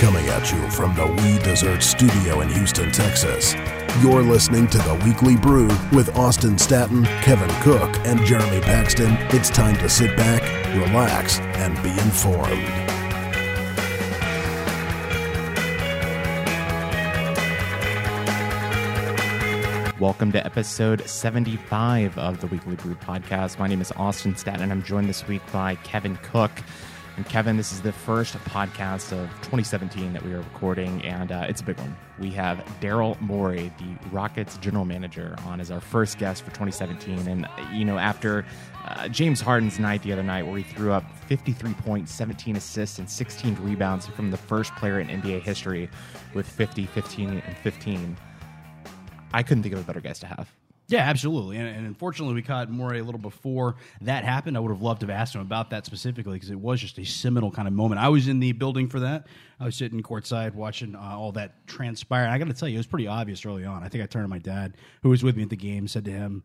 Coming at you from the We Dessert Studio in Houston, Texas. You're listening to the Weekly Brew with Austin Staton, Kevin Cook, and Jeremy Paxton. It's time to sit back, relax, and be informed. Welcome to episode 75 of the Weekly Brew podcast. My name is Austin Staton, and I'm joined this week by Kevin Cook. And Kevin, this is the first podcast of 2017 that we are recording, and uh, it's a big one. We have Daryl Morey, the Rockets general manager, on as our first guest for 2017. And, you know, after uh, James Harden's night the other night, where he threw up 53 points, 17 assists, and 16 rebounds from the first player in NBA history with 50, 15, and 15, I couldn't think of a better guest to have. Yeah, absolutely. And, and, unfortunately, we caught Morey a little before that happened. I would have loved to have asked him about that specifically because it was just a seminal kind of moment. I was in the building for that. I was sitting courtside watching uh, all that transpire. I got to tell you, it was pretty obvious early on. I think I turned to my dad, who was with me at the game, said to him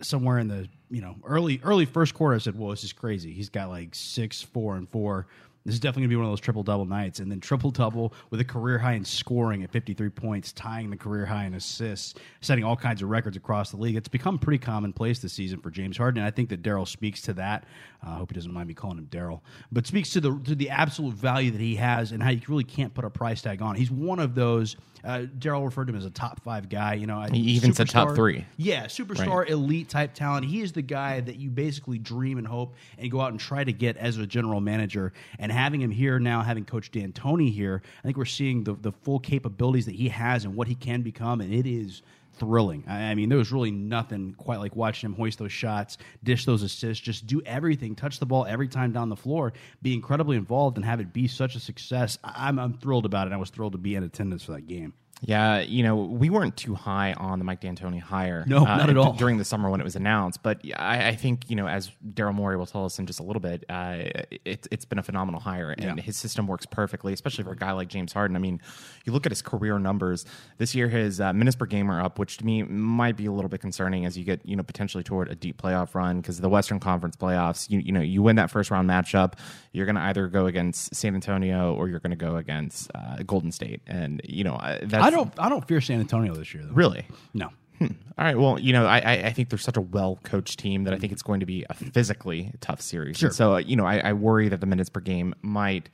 somewhere in the you know early early first quarter. I said, "Well, this is crazy. He's got like six, four, and four." This is definitely going to be one of those triple double nights. And then triple double with a career high in scoring at 53 points, tying the career high in assists, setting all kinds of records across the league. It's become pretty commonplace this season for James Harden. And I think that Daryl speaks to that. I hope he doesn't mind me calling him Daryl, but speaks to the, to the absolute value that he has and how you really can't put a price tag on. He's one of those. Uh, Daryl referred to him as a top five guy. You know, he even said top three. Yeah, superstar, right. elite type talent. He is the guy that you basically dream and hope and go out and try to get as a general manager. And having him here now, having Coach D'Antoni here, I think we're seeing the the full capabilities that he has and what he can become, and it is thrilling. I mean, there was really nothing quite like watching him hoist those shots, dish those assists, just do everything, touch the ball every time down the floor, be incredibly involved, and have it be such a success. I'm, I'm thrilled about it. I was thrilled to be in attendance for that game. Yeah, you know, we weren't too high on the Mike D'Antoni hire. No, uh, not at all. During the summer when it was announced. But I, I think, you know, as Daryl Morey will tell us in just a little bit, uh, it, has been a phenomenal hire. And yeah. his system works perfectly, especially for a guy like James Harden. I mean, you look at his career numbers. This year, his uh, minutes per game are up, which to me might be a little bit concerning as you get, you know, potentially toward a deep playoff run because the Western Conference playoffs, you, you know, you win that first round matchup, you're going to either go against San Antonio or you're going to go against uh, Golden State. And, you know, I don't, I don't fear San Antonio this year. Though. Really? No. Hmm. All right. Well, you know, I, I think they're such a well coached team that I think it's going to be a physically tough series. Sure. So, uh, you know, I, I worry that the minutes per game might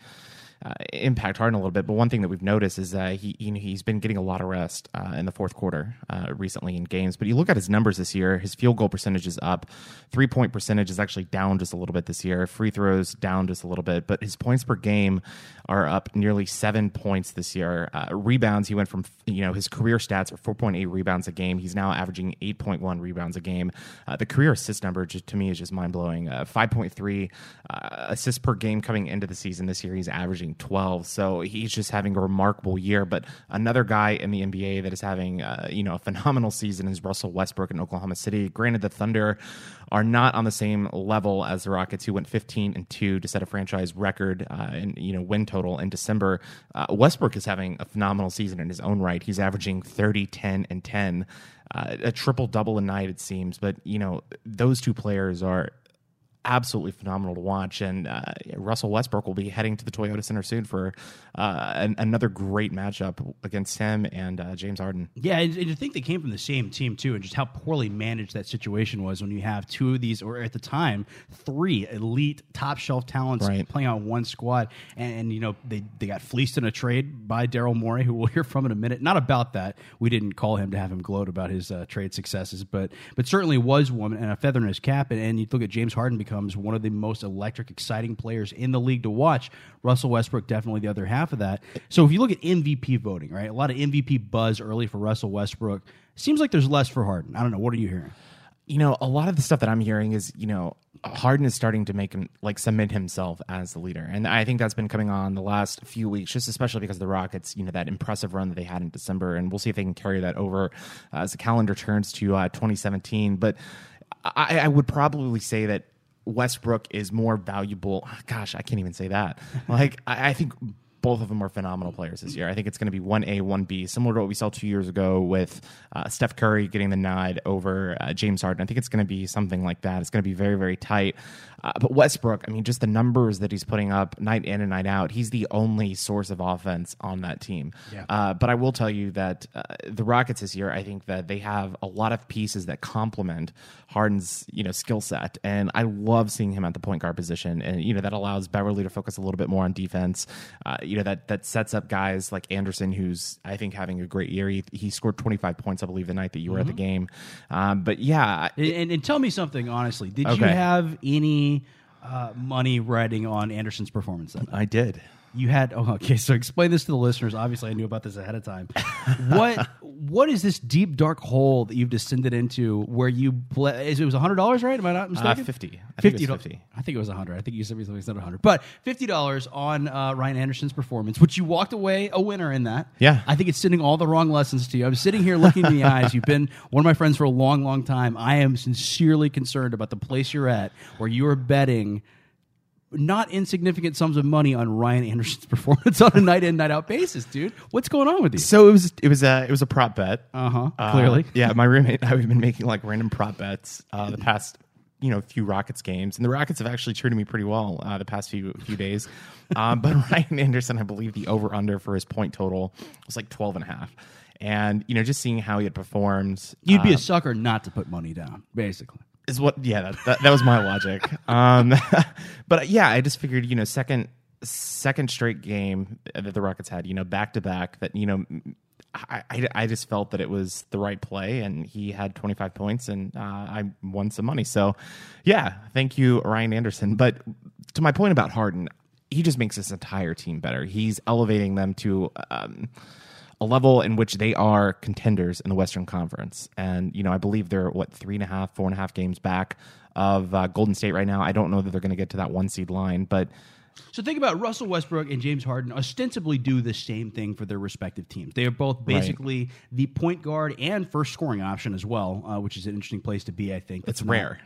uh, impact Harden a little bit. But one thing that we've noticed is that he you know, he's been getting a lot of rest uh, in the fourth quarter uh, recently in games. But you look at his numbers this year, his field goal percentage is up, three point percentage is actually down just a little bit this year, free throws down just a little bit, but his points per game are up nearly seven points this year. Uh, rebounds, he went from you know his career stats are 4.8 rebounds a game. He's now averaging 8.1 rebounds a game. Uh, the career assist number just, to me is just mind blowing. Uh, 5.3 assists per game coming into the season this year. He's averaging averaging 12. So he's just having a remarkable year. But another guy in the NBA that is having, uh, you know, a phenomenal season is Russell Westbrook in Oklahoma City. Granted, the Thunder are not on the same level as the Rockets, who went 15 and two to set a franchise record uh, and you know win total in December. Uh, Westbrook is having a phenomenal season in his own right. He's averaging 30, 10, and 10. Uh, a triple double a night, it seems. But you know, those two players are absolutely phenomenal to watch. And uh, Russell Westbrook will be heading to the Toyota Center soon for uh, an, another great matchup against him and uh, James Harden. Yeah, and, and to think they came from the same team too, and just how poorly managed that situation was when you have two of these, or at the time, three elite top shelf talents right. playing on one squad, and, and, you know they they got fleeced in a trade by Daryl Morey, who we'll hear from in a minute. Not about that. We didn't call him to have him gloat about his uh, trade successes, but but certainly was one and a feather in his cap. And, and you look at James Harden becomes one of the most electric, exciting players in the league to watch. Russell Westbrook definitely the other half of that. So if you look at MVP voting, right, a lot of MVP buzz early for Russell Westbrook. Seems like there's less for Harden. I don't know. What are you hearing? You know, a lot of the stuff that I'm hearing is, you know, Harden is starting to make him like cement himself as the leader, and I think that's been coming on the last few weeks, just especially because the Rockets, you know, that impressive run that they had in December, and we'll see if they can carry that over uh, as the calendar turns to uh, 2017. But I, I would probably say that Westbrook is more valuable. Gosh, I can't even say that. Like, I, I think both of them are phenomenal players this year. I think it's going to be one A, one B, similar to what we saw two years ago with uh, Steph Curry getting the nod over uh, James Harden. I think it's going to be something like that. It's going to be very, very tight. Uh, but Westbrook, I mean, just the numbers that he's putting up night in and night out, he's the only source of offense on that team. Yeah. Uh, but I will tell you that uh, the Rockets this year, I think that they have a lot of pieces that complement Harden's you know skill set, and I love seeing him at the point guard position, and you know that allows Beverley to focus a little bit more on defense. Uh, you know that that sets up guys like Anderson, who's I think having a great year. He, he scored 25 points, I believe, the night that you were at the game. Um, but yeah, And, and, tell me something honestly. Did you Okay. have any uh, money riding on Anderson's performance night? I did. You had oh, okay. So explain this to the listeners. Obviously, I knew about this ahead of time. what what is this deep dark hole that you've descended into where you ble- is it was hundred dollars right? Am I not mistaken? Uh, 50. I think it was dollars. 50. I think it was hundred. I think you said recently said hundred, but fifty dollars on uh, Ryan Anderson's performance, which you walked away a winner in that. Yeah. I think it's sending all the wrong lessons to you. I'm sitting here looking in the eyes. You've been one of my friends for a long, long time. I am sincerely concerned about the place you're at where you are betting not insignificant sums of money on Ryan Anderson's performance on a night in, night out basis, dude. What's going on with you? So it was it was a it was a prop bet. Uh-huh, Uh, clearly. yeah. My roommate and I have been making like random prop bets uh, the past you know few Rockets games, and the Rockets have actually treated me pretty well uh, the past few few days. um, but Ryan Anderson, I believe the over under for his point total was like 12 and a half. And you know, just seeing how he had performed, You'd be uh, a sucker not to put money down, basically. Is what yeah that, that, that was my logic. Um but yeah i just figured you know second second straight game that the rockets had you know back to back that you know I, I, I just felt that it was the right play and he had 25 points and uh, i won some money. So yeah thank you ryan anderson. But to my point about harden he just makes this entire team better. He's elevating them to um, a level in which they are contenders in the Western Conference. And, you know, I believe they're, what, three and a half, four and a half games back of uh, Golden State right now. I don't know that they're going to get to that one seed line, but So think about Russell Westbrook and James Harden ostensibly do the same thing for their respective teams. They are both basically the point guard and first scoring option as well, uh, which is an interesting place to be. I think it's That's not- rare.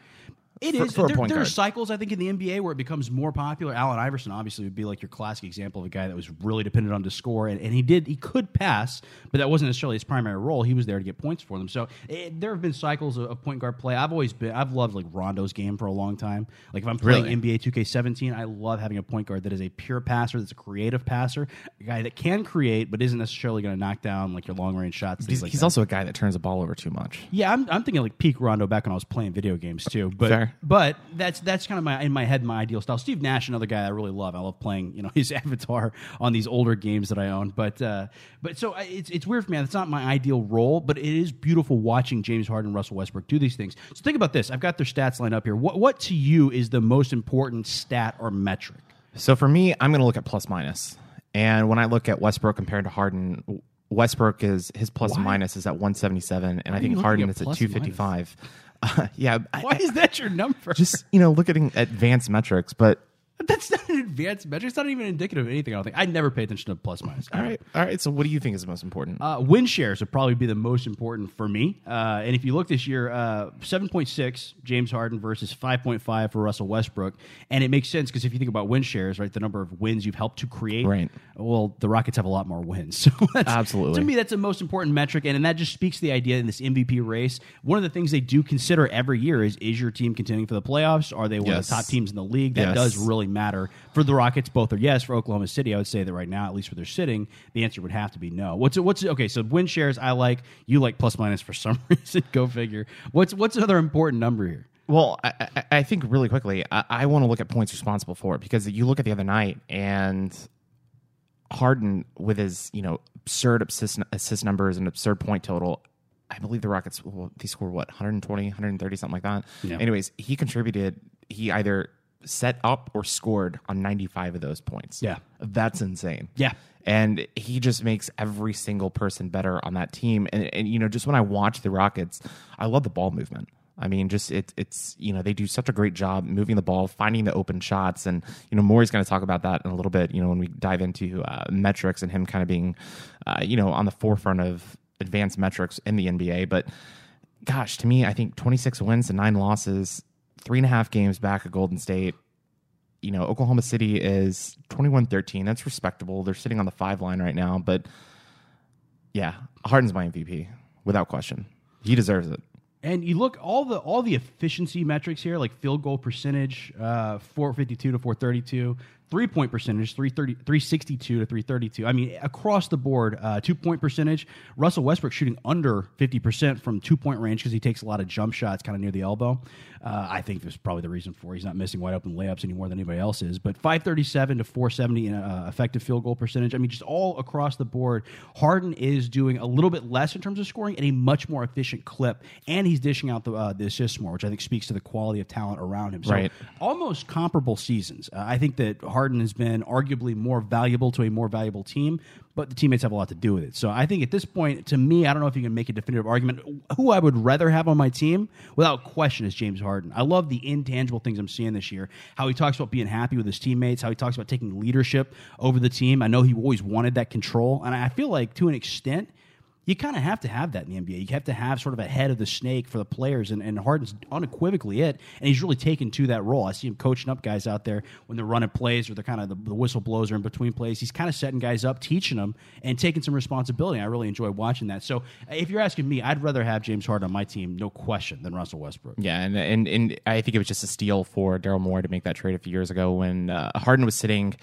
It for- is. for a there, point there are cycles, I think, in the NBA where it becomes more popular. Allen Iverson obviously would be like your classic example of a guy that was really dependent on to score, and, and he did. He could pass, but that wasn't necessarily his primary role. He was there to get points for them. So it, there have been cycles of, of point guard play. I've always been. I've loved like Rondo's game for a long time. Like if I'm playing Really? NBA 2K17, I love having a point guard that is a pure passer, that's a creative passer, a guy that can create but isn't necessarily going to knock down like your long range shots. He's, like he's also a guy that turns the ball over too much. Yeah, I'm, I'm thinking like peak Rondo back when I was playing video games too. But Fair. But that's that's kind of my in my head my ideal style. Steve Nash, another guy I really love. I love playing you know his avatar on these older games that I own. But uh, but so I, it's it's weird for me. It's not my ideal role, but it is beautiful watching James Harden, and Russell Westbrook do these things. So think about this. I've got their stats lined up here. What what to you is the most important stat or metric? So for me, I'm going to look at plus minus. And when I look at Westbrook compared to Harden, Westbrook is his plus minus is at 177, and I think Harden at is at plus 255. Uh, yeah, I- Why is that your number? just you know looking at advanced metrics, but that's not an advanced metric. It's not even indicative of anything. I don't think. I never pay attention to plus minus. all right, all right. So what do you think is the most important? Uh, win shares would probably be the most important for me. Uh, and if you look this year, uh, 7.6 James Harden versus 5.5 for Russell Westbrook. And it makes sense because if you think about win shares, right, the number of wins you've helped to create, Right. well, the Rockets have a lot more wins. So that's, Absolutely. To me, that's the most important metric. And, and that just speaks to the idea in this MVP race. One of the things they do consider every year is is your team contending for the playoffs? Are they one Yes. of the top teams in the league? That Yes. does really matter. For the Rockets, both are yes. For Oklahoma City, I would say that right now, at least where they're sitting, the answer would have to be no. What's what's okay? So win shares, I like. You like plus minus for some reason. Go figure. What's what's another important number here? Well, I, I, I think really quickly, I, I want to look at points responsible for it because you look at the other night and Harden with his you know absurd assist, assist numbers and absurd point total. I believe the Rockets well, they scored what 120, 130, something like that. Yeah. Anyways, he contributed. He either set up or scored on 95 of those points. Yeah. that's insane. Yeah. and he just makes every single person better on that team. And, and you know, just when I watch the Rockets, I love the ball movement. I mean, just it, it's you know they do such a great job moving the ball, finding the open shots, and you know Morey's going to talk about that in a little bit. You know when we dive into uh, metrics and him kind of being, uh, you know, on the forefront of advanced metrics in the NBA. But gosh, to me, I think 26 wins and nine losses, three and a half games back at Golden State. you know, Oklahoma City is 21 13. That's respectable. They're sitting on the five line right now. But yeah, Harden's my MVP without question. He deserves it. And you look all the all the efficiency metrics here, like field goal percentage, uh, 452 to 432, three point percentage 330, 362 to 332 i mean across the board uh, two point percentage russell westbrook shooting under 50% from two point range because he takes a lot of jump shots kind of near the elbow uh, i think that's probably the reason for he's not missing wide open layups any more than anybody else is. But 537 to 470 in uh, effective field goal percentage i mean just all across the board harden is doing a little bit less in terms of scoring at a much more efficient clip. And he's dishing out the, uh, the assists more which i think speaks to the quality of talent around him. So Right. almost comparable seasons. Uh, i think that Harden has been arguably more valuable to a more valuable team, but the teammates have a lot to do with it. So I think at this point, to me, I don't know if you can make a definitive argument. Who I would rather have on my team, without question, is James Harden. I love the intangible things I'm seeing this year. How he talks about being happy with his teammates, how he talks about taking leadership over the team. I know he always wanted that control, and I feel like to an extent, you kind of have to have that in the NBA. You have to have sort of a head of the snake for the players, and, and Harden's unequivocally it. And he's really taken to that role. I see him coaching up guys out there when they're running plays or they're kind of the, the whistle blows are in between plays. He's kind of setting guys up, teaching them, and taking some responsibility. I really enjoy watching that. So if you're asking me, I'd rather have James Harden on my team, no question, than Russell Westbrook. Yeah, and and and I think it was just a steal for Daryl Morey to make that trade a few years ago when uh, Harden was sitting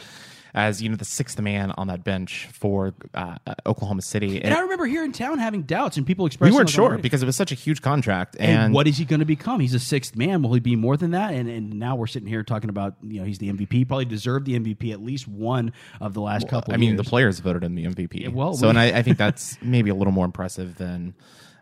as you know the sixth man on that bench for uh, Oklahoma City. And I remember here in town having doubts and people expressing we weren't sure already. because it was such a huge contract. And, And, what is he going to become? He's a sixth man. Will he be more than that? And and now we're sitting here talking about you know he's the MVP. He probably deserved the MVP at least one of the last couple. I mean, years. the players voted him the MVP. well, so we- and I, I think that's maybe a little more impressive than.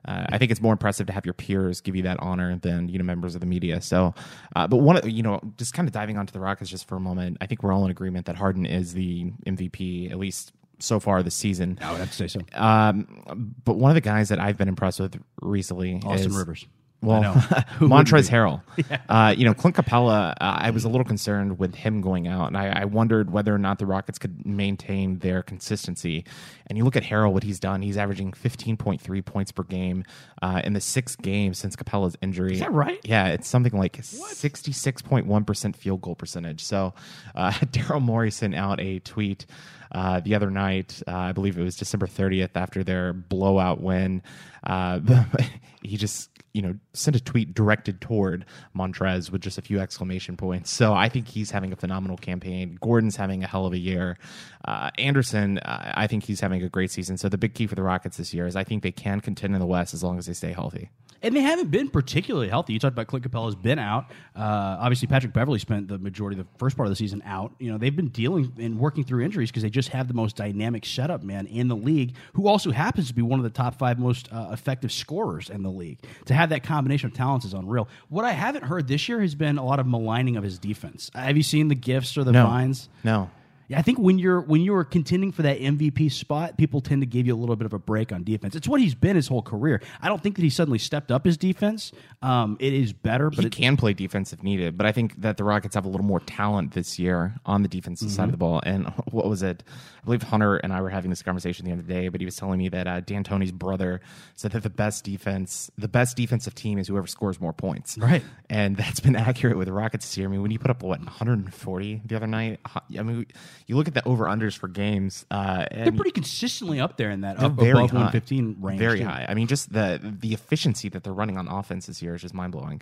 Uh, I think it's more impressive to have your peers give you that honor than you know members of the media. So, uh, but one, of- you know, just kind of diving onto the Rockets just for a moment. I think we're all in agreement that Harden is the MVP at least so far this season. I would have to say so. Um, but one of the guys that I've been impressed with recently Austin is, Rivers. Well, I know. Who Montrezl wouldn't Harrell. Uh, you know, Clint Capela. Uh, I was a little concerned with him going out, and I, I wondered whether or not the Rockets could maintain their consistency. And you look at Harrell, what he's done. He's averaging 15.3 points per game uh, in the six games since Capela's injury. Is that right? Yeah, it's something like 66.1 percent field goal percentage. So, uh, Daryl Morey sent out a tweet. Uh, the other night, uh, I believe it was December 30th, after their blowout win, uh, he just you know sent a tweet directed toward Montrezl with just a few exclamation points. So I think he's having a phenomenal campaign. Gordon's having a hell of a year. Uh, Anderson, uh, I think he's having a great season. So the big key for the Rockets this year is I think they can contend in the West as long as they stay healthy. And they haven't been particularly healthy. You talked about Clint Capela's been out. Uh, obviously, Patrick Beverley spent the majority of the first part of the season out. You know, they've been dealing and working through injuries because they just have the most dynamic setup man in the league, who also happens to be one of the top five most uh, effective scorers in the league. To have that combination of talents is unreal. What I haven't heard this year has been a lot of maligning of his defense. Have you seen the gifts or the No, vines? no. Yeah, I think when you're when you're contending for that MVP spot, people tend to give you a little bit of a break on defense. It's what he's been his whole career. I don't think that he suddenly stepped up his defense. Um, it is better, but he it, can play defense if needed, but I think that the Rockets have a little more talent this year on the defensive side of the ball. And what was it? I believe Hunter and I were having this conversation the other day, but he was telling me that uh, D'Antoni's brother said that the best defense, the best defensive team is whoever scores more points. Right. And that's been accurate with the Rockets this year. I mean, when you put up what 140 the other night, I mean, you look at the over unders for games. Uh, they're pretty consistently up there in that up very above high. 115 range. Very too. high. I mean, just the the efficiency that they're running on offense this year is just mind blowing.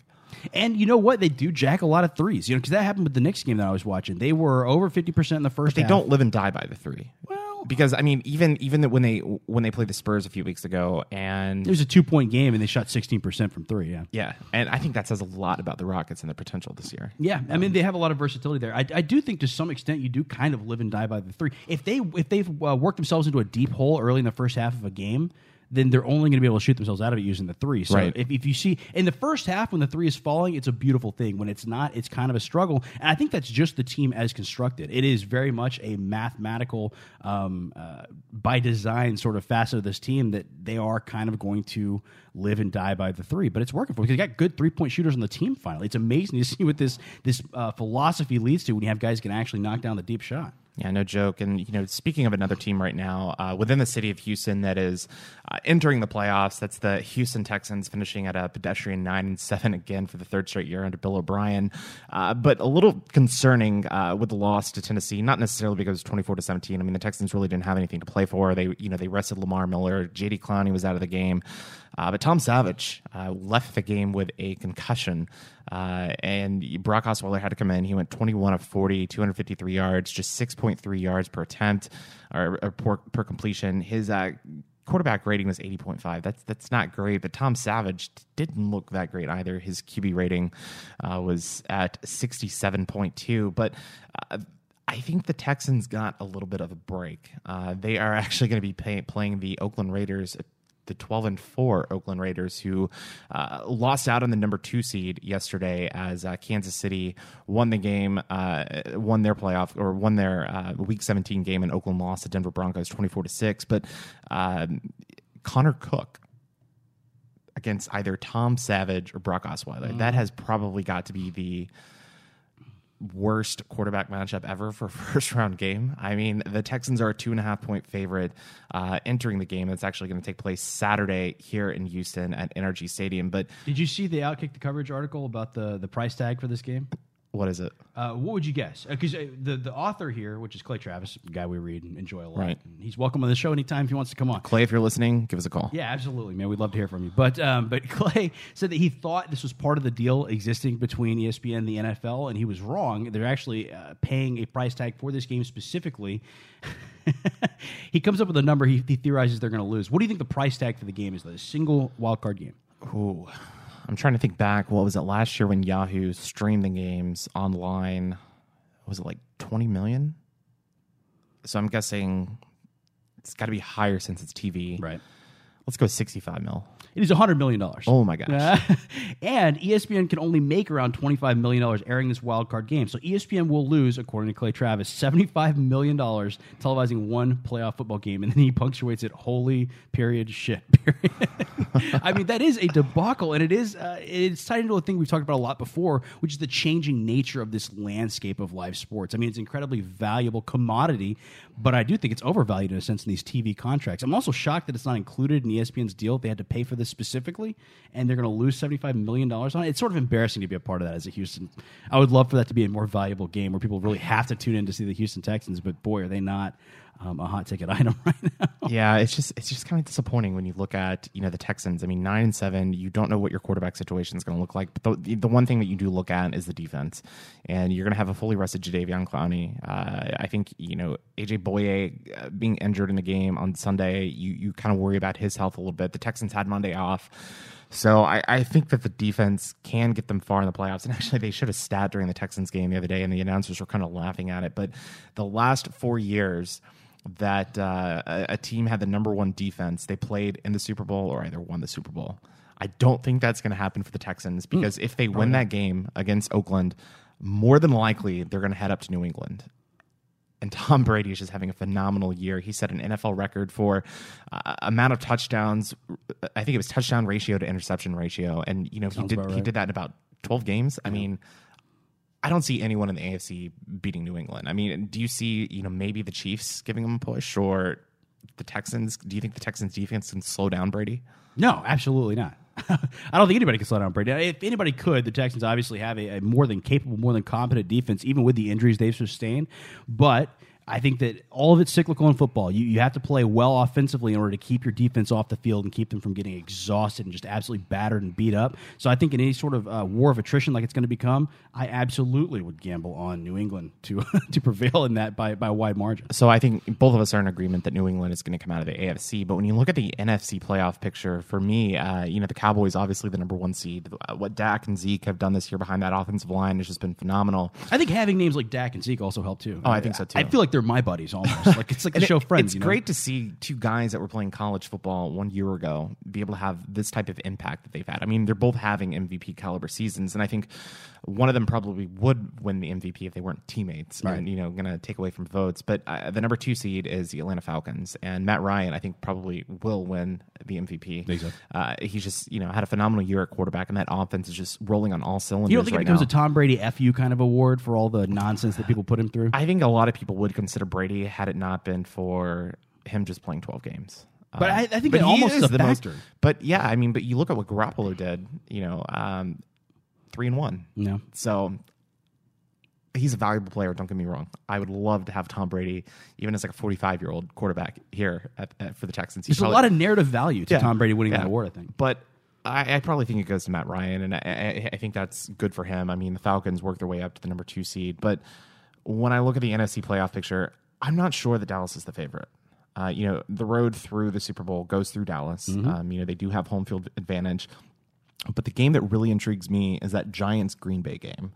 And you know what? They do jack a lot of threes. You know, because that happened with the Knicks game that I was watching. They were over 50 percent in the first. they half. don't live and die by the three. Well- because I mean, even even when they when they played the Spurs a few weeks ago, and It was a two point game, and they shot 16 percent from three. Yeah. yeah, and I think that says a lot about the Rockets and their potential this year. Yeah, I mean they have a lot of versatility there. I, I do think to some extent you do kind of live and die by the three. If they if they've uh, worked themselves into a deep hole early in the first half of a game, then they're only going to be able to shoot themselves out of it using the three. So Right. if, if you see in the first half when the three is falling, it's a beautiful thing. When it's not, it's kind of a struggle. And I think that's just the team as constructed. It is very much a mathematical, um, uh, by design sort of facet of this team that they are kind of going to live and die by the three. But it's working for them because they got good three point shooters on the team. Finally, it's amazing to see what this this uh, philosophy leads to when you have guys can actually knock down the deep shot. Yeah, no joke. And you know, speaking of another team right now uh, within the city of Houston that is uh, entering the playoffs, that's the Houston Texans, finishing at a pedestrian nine and seven again for the third straight year under Bill O'Brien. Uh, but a little concerning uh, with the loss to Tennessee, not necessarily because twenty four to seventeen. I mean, the Texans really didn't have anything to play for. They you know they rested Lamar Miller, J.D. Clowney was out of the game. Uh, but Tom Savage uh, left the game with a concussion, uh, and Brock Osweiler had to come in. He went 21 of 40, 253 yards, just 6.3 yards per attempt or, or per, per, completion. His uh, quarterback rating was 80.5. That's that's not great, but Tom Savage didn't look that great either. His QB rating uh, was at 67.2, but. Uh, I think the Texans got a little bit of a break. Uh, they are actually going to be pay, playing the Oakland Raiders the 12 and 4 Oakland Raiders, who uh, lost out on the number two seed yesterday as uh, Kansas City won the game, uh, won their playoff or won their uh, Week 17 game, and Oakland lost to Denver Broncos 24 to six. But um, Connor Cook against either Tom Savage or Brock Osweiler, mm. that has probably got to be the worst quarterback matchup ever for first round game. I mean, the Texans are a two and a half point favorite uh, entering the game. It's actually going to take place Saturday here in Houston at NRG Stadium. But did you see the Outkick the coverage article about the the price tag for this game? What is it? Uh, what would you guess? Because uh, uh, the the author here, which is Clay Travis, a guy we read and enjoy a lot, right. he's welcome on the show anytime if he wants to come on. Clay, if you're listening, give us a call. Yeah, absolutely, man. We'd love to hear from you. But um, but Clay said that he thought this was part of the deal existing between ESPN and the NFL, and he was wrong. They're actually uh, paying a price tag for this game specifically. he comes up with a number he, he theorizes they're going to lose. What do you think the price tag for the game is? The single wild card game. Ooh. I'm trying to think back. What was it last year when Yahoo streamed the games online? Was it like 20 million? So I'm guessing it's got to be higher since it's TV. Right. Let's go 65 mil. It is $100 million. Oh my gosh. and ESPN can only make around $25 million airing this wild card game. So ESPN will lose, according to Clay Travis, $75 million televising one playoff football game. And then he punctuates it, holy period shit. Period. I mean, that is a debacle. And it is, uh, it's tied into a thing we've talked about a lot before, which is the changing nature of this landscape of live sports. I mean, it's an incredibly valuable commodity, but I do think it's overvalued in a sense in these TV contracts. I'm also shocked that it's not included in ESPN's deal. They had to pay for this specifically, and they're going to lose $75 million on it. It's sort of embarrassing to be a part of that as a Houston. I would love for that to be a more valuable game where people really have to tune in to see the Houston Texans, but boy, are they not um, a hot ticket item right now. Yeah, it's just it's just kind of disappointing when you look at you know the Texans. I mean, nine and seven, you don't know what your quarterback situation is going to look like. But the, the one thing that you do look at is the defense, and you're going to have a fully rested Jadeveon Clowney. Uh, I think you know AJ Bouye uh, being injured in the game on Sunday. You you kind of worry about his health a little bit. The Texans had Monday off. So I, I, think that the defense can get them far in the playoffs. And actually, they should have stat during the Texans game the other day, and the announcers were kind of laughing at it. But the last four years, that uh, a, team had the number one defense. They played in the Super Bowl or either won the Super Bowl. I don't think that's going to happen for the Texans hmm. because if they win that game against Oakland, more than likely they're going to head up to New England. And Tom Brady is just having a phenomenal year. He set an NFL record for uh, amount of touchdowns. I think it was touchdown ratio to interception ratio, and you know Sounds he did right. he did that in about twelve games. I mean, I don't see anyone in the AFC beating New England. I mean, do you see, you know, maybe the Chiefs giving them a push or the Texans? Do you think the Texans defense can slow down Brady? No, absolutely not. I don't think anybody can slow down Brady. If anybody could, the Texans obviously have a, a more than capable, more than competent defense, even with the injuries they've sustained. But I think that all of it's cyclical in football. You, you have to play well offensively in order to keep your defense off the field and keep them from getting exhausted and just absolutely battered and beat up. So I think in any sort of uh, war of attrition like it's going to become, I absolutely would gamble on New England to to prevail in that by, by a wide margin. So I think both of us are in agreement that New England is going to come out of the AFC. But when you look at the NFC playoff picture, for me, uh, you know, the Cowboys obviously the number one seed. Uh, what Dak and Zeke have done this year behind that offensive line has just been phenomenal. I think having names like Dak and Zeke also help too. Oh, I think so too. I feel like they're my buddies almost. like it's like the show Friends. It's you know? great to see two guys that were playing college football one year ago be able to have this type of impact that they've had. I mean, they're both having MVP caliber seasons, and I think one of them probably would win the MVP if they weren't teammates, right. and you know, going to take away from votes. But uh, the number two seed is the Atlanta Falcons, and Matt Ryan, I think, probably will win the MVP. So. Uh, he's just you know had a phenomenal year at quarterback, and that offense is just rolling on all cylinders. You don't think right it becomes now. a Tom Brady fu kind of award for all the nonsense that people put him through? I think a lot of people would instead of Brady had it not been for him just playing 12 games. But Um, I, I think but he almost is the most- But yeah, I mean, but you look at what Garoppolo did. You know, um, three and one. No. So he's a valuable player. Don't get me wrong. I would love to have Tom Brady, even as like a 45 year old quarterback here at, at, for the Texans. He There's a lot of narrative value to Yeah. Tom Brady winning Yeah. that award, I think. But I, I probably think it goes to Matt Ryan, and I, I, I think that's good for him. I mean, the Falcons worked their way up to the number two seed, but when I look at the NFC playoff picture, I'm not sure that Dallas is the favorite. Uh, you know, the road through the Super Bowl goes through Dallas. Um, you know, they do have home field advantage, but the game that really intrigues me is that Giants Green Bay game.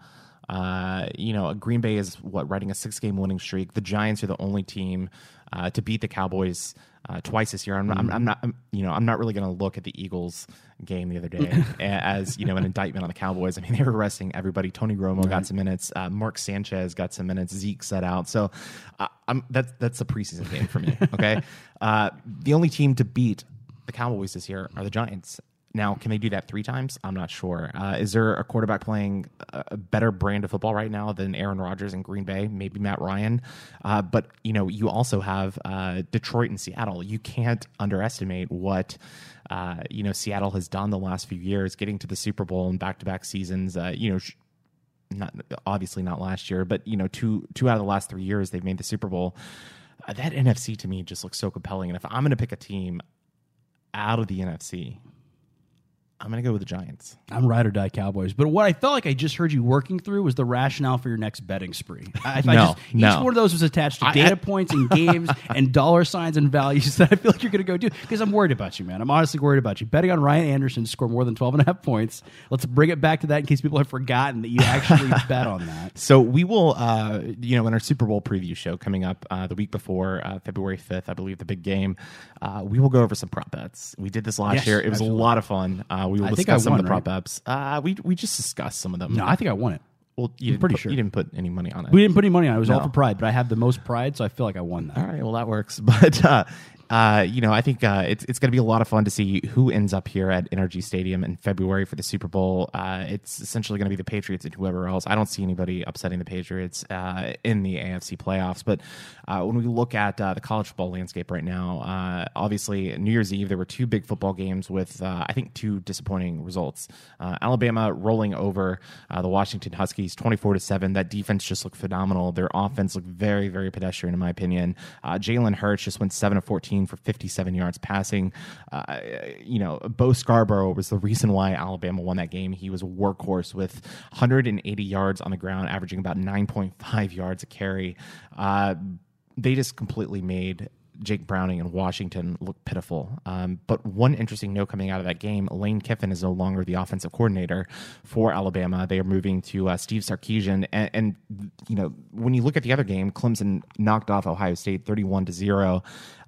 Uh, you know, Green Bay is what riding a six game winning streak. The Giants are the only team uh, to beat the Cowboys uh, twice this year. I'm, I'm, I'm not, I'm, you know, I'm not really going to look at the Eagles game the other day as you know an indictment on the Cowboys. I mean, they were resting everybody. Tony Romo got some minutes. Uh, Mark Sanchez got some minutes. Zeke set out. So uh, I'm that's that's a preseason game for me. Okay, uh, the only team to beat the Cowboys this year are the Giants. Now, can they do that three times? I'm not sure. Uh, is there a quarterback playing a better brand of football right now than Aaron Rodgers in Green Bay? Maybe Matt Ryan. Uh, but you know, you also have uh, Detroit and Seattle. You can't underestimate what uh, you know Seattle has done the last few years, getting to the Super Bowl in back-to-back seasons. Uh, you know. Sh- not obviously not last year, but you know, two two out of the last three years they've made the Super Bowl. Uh, that NFC to me just looks so compelling. And if I'm going to pick a team out of the NFC, I'm going to go with the Giants. I'm ride or die Cowboys. But what I felt like I just heard you working through was the rationale for your next betting spree. I, I No, just, Each one of those was attached to I- data I- points and games and dollar signs and values that I feel like you're going to go do. Because I'm worried about you, man. I'm honestly worried about you. Betting on Ryan Anderson to score more than 12 and a half points. Let's bring it back to that in case people have forgotten that you actually bet on that. So we will, uh, you know, in our Super Bowl preview show coming up uh, the week before uh, February 5th, I believe the big game, uh, we will go over some prop bets. We did this last Yes, year. It was absolutely. a lot of fun. We will I think discuss I some won, of the prop right? Uh, we we just discussed some of them. No, I think I won it. well, you didn't pretty put, sure. you didn't put any money on it. We didn't put any money on it. It was all No. for pride, but I have the most pride, so I feel like I won that. All right, well that works. But uh, uh, you know, I think uh, it's it's going to be a lot of fun to see who ends up here at NRG Stadium in February for the Super Bowl. Uh, it's essentially going to be the Patriots and whoever else. I don't see anybody upsetting the Patriots uh, in the AFC playoffs. But uh, when we look at uh, the college football landscape right now, obviously New Year's Eve there were two big football games with I think two disappointing results. Alabama rolling over the Washington Huskies, twenty four to seven. That defense just looked phenomenal. Their offense looked very very pedestrian in my opinion. Jalen Hurts just went seven of fourteen for fifty seven yards passing. Uh, you know, Bo Scarborough was the reason why Alabama won that game. He was a workhorse with 180 yards on the ground, averaging about 9.5 yards a carry. Uh, they just completely made Jake Browning and Washington look pitiful. Um, but one interesting note coming out of that game: Lane Kiffin is no longer the offensive coordinator for Alabama. They are moving to uh, Steve Sarkisian, and, and you know when you look at the other game, Clemson knocked off Ohio State thirty-one to zero.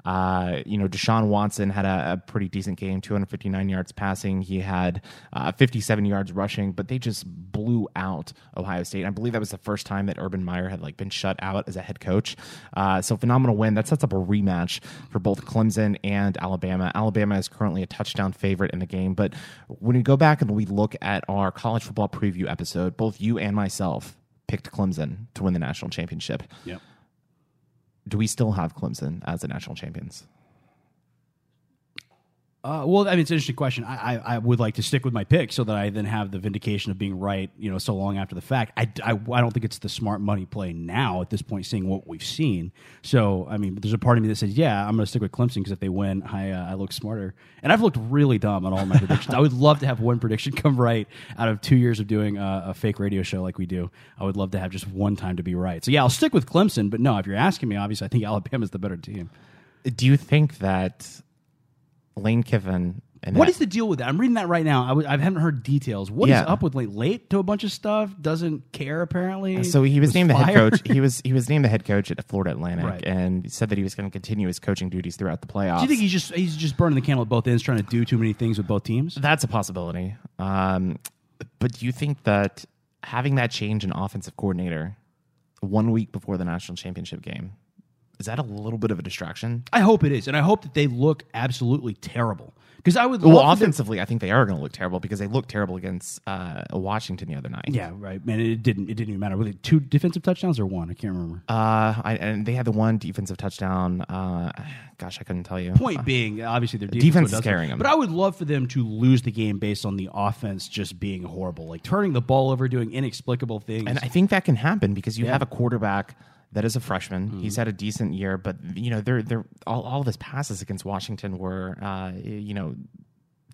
Uh, you know, Deshaun Watson had a, a pretty decent game, 259 yards passing. He had uh, 57 yards rushing, but they just blew out Ohio State. I believe that was the first time that Urban Meyer had like been shut out as a head coach. Uh, so phenomenal win. That sets up a rematch for both Clemson and Alabama. Alabama is currently a touchdown favorite in the game, but when we go back and we look at our college football preview episode, both you and myself picked Clemson to win the national championship. Yep. Do we still have Clemson as the national champions? Uh, well, I mean, it's an interesting question. I, I, I would like to stick with my pick so that I then have the vindication of being right, you know, so long after the fact. I, I, I don't think it's the smart money play now at this point, seeing what we've seen. So, I mean, there's a part of me that says, yeah, I'm going to stick with Clemson because if they win, I, uh, I look smarter. And I've looked really dumb on all my predictions. I would love to have one prediction come right out of two years of doing a, a fake radio show like we do. I would love to have just one time to be right. So, yeah, I'll stick with Clemson. But no, if you're asking me, obviously, I think Alabama's the better team. Do you think that Lane Kiffin and What that- is the deal with that? I'm reading that right now. I, w- I haven't heard details. What is Yeah. up with late, late to a bunch of stuff? Doesn't care apparently. So he was, named the head fired? coach. He was he was named the head coach at Florida Atlantic, Right. and said that he was going to continue his coaching duties throughout the playoffs. Do you think he's just he's just burning the candle at both ends, trying to do too many things with both teams? That's a possibility. Um, but do you think that having that change in offensive coordinator one week before the national championship game is that a little bit of a distraction? I hope it is, and I hope that they look absolutely terrible. Because I would Well, love for them- offensively, I think they are going to look terrible because they looked terrible against uh, Washington the other night. Yeah, right. Man, it didn't. It didn't even matter. Were they two defensive touchdowns or one? I can't remember. Uh, I, and they had the one defensive touchdown. Uh, gosh, I couldn't tell you. Point being, obviously their defense, defense is carrying them. But I would love for them to lose the game based on the offense just being horrible, like turning the ball over, doing inexplicable things. And I think that can happen because you Yeah. have a quarterback that is a freshman. He's had a decent year, but you know, they're they're all, all of his passes against Washington were uh, you know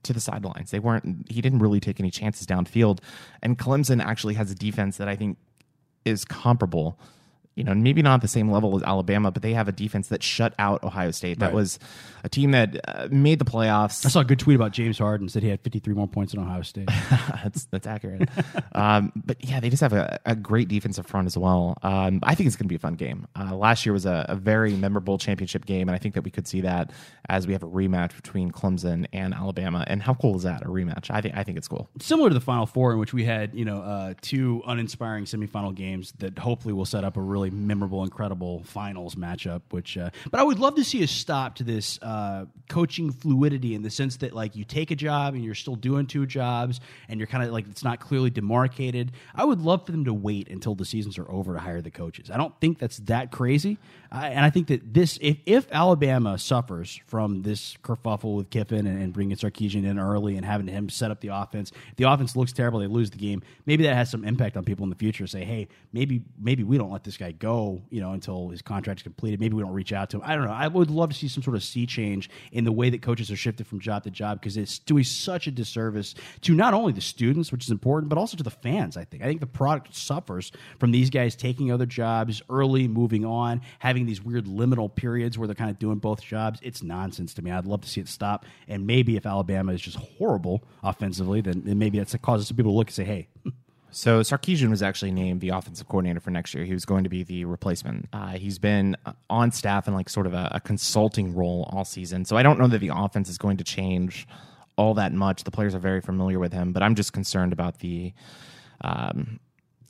to the sidelines. They weren't. He didn't really take any chances downfield. And Clemson actually has a defense that I think is comparable. You know, maybe not the same level as Alabama, but they have a defense that shut out Ohio State. That Right. was a team that uh, made the playoffs. I saw a good tweet about James Harden said he had 53 more points than Ohio State. that's that's accurate. um, but yeah, they just have a, a great defensive front as well. Um, I think it's going to be a fun game. Uh, last year was a, a very memorable championship game, and I think that we could see that as we have a rematch between Clemson and Alabama. And how cool is that? A rematch? I think I think it's cool. Similar to the Final Four, in which we had you know uh, two uninspiring semifinal games that hopefully will set up a really memorable, incredible finals matchup. Which, uh, but I would love to see a stop to this uh, coaching fluidity in the sense that like you take a job and you're still doing two jobs, and you're kind of like it's not clearly demarcated. I would love for them to wait until the seasons are over to hire the coaches. I don't think that's that crazy, I, and I think that this if if Alabama suffers from this kerfuffle with Kiffin and, and bringing Sarkisian in early and having him set up the offense, the offense looks terrible, they lose the game. Maybe that has some impact on people in the future. Say, hey, maybe maybe we don't let this guy go, you know, until his contract's completed. Maybe we don't reach out to him. I don't know. I would love to see some sort of sea change in the way that coaches are shifted from job to job because it's doing such a disservice to not only the students, which is important, but also to the fans. I think. I think the product suffers from these guys taking other jobs early, moving on, having these weird liminal periods where they're kind of doing both jobs. It's nonsense to me. I'd love to see it stop. And maybe if Alabama is just horrible offensively, then, then maybe that's causes some people to look and say, "Hey, So Sarkisian was actually named the offensive coordinator for next year. He was going to be the replacement. Uh, he's been on staff in like sort of a, a consulting role all season. So I don't know that the offense is going to change all that much. The players are very familiar with him, but I'm just concerned about the, um,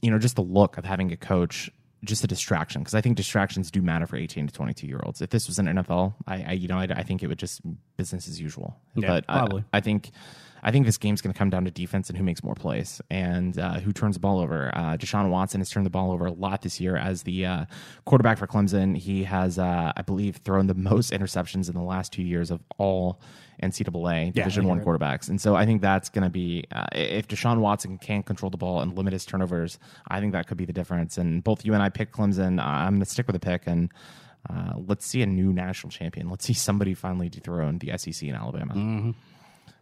you know, just the look of having a coach. Just a distraction because I think distractions do matter for 18 to 22 year olds. If this was an NFL, I, I you know I, I think it would just business as usual. Yeah, but uh, I- I think I think this game's going to come down to defense and who makes more plays and uh, who turns the ball over. Uh, Deshaun Watson has turned the ball over a lot this year as the uh, quarterback for Clemson. He has, uh, I believe, thrown the most interceptions in the last two years of all NCAA Division One quarterbacks, and so I think that's going to be uh, if Deshaun Watson can't control the ball and limit his turnovers. I think that could be the difference. And both you and I picked Clemson. I'm going to stick with the pick and. Uh, let's see a new national champion. Let's see somebody finally dethrone the SEC in Alabama.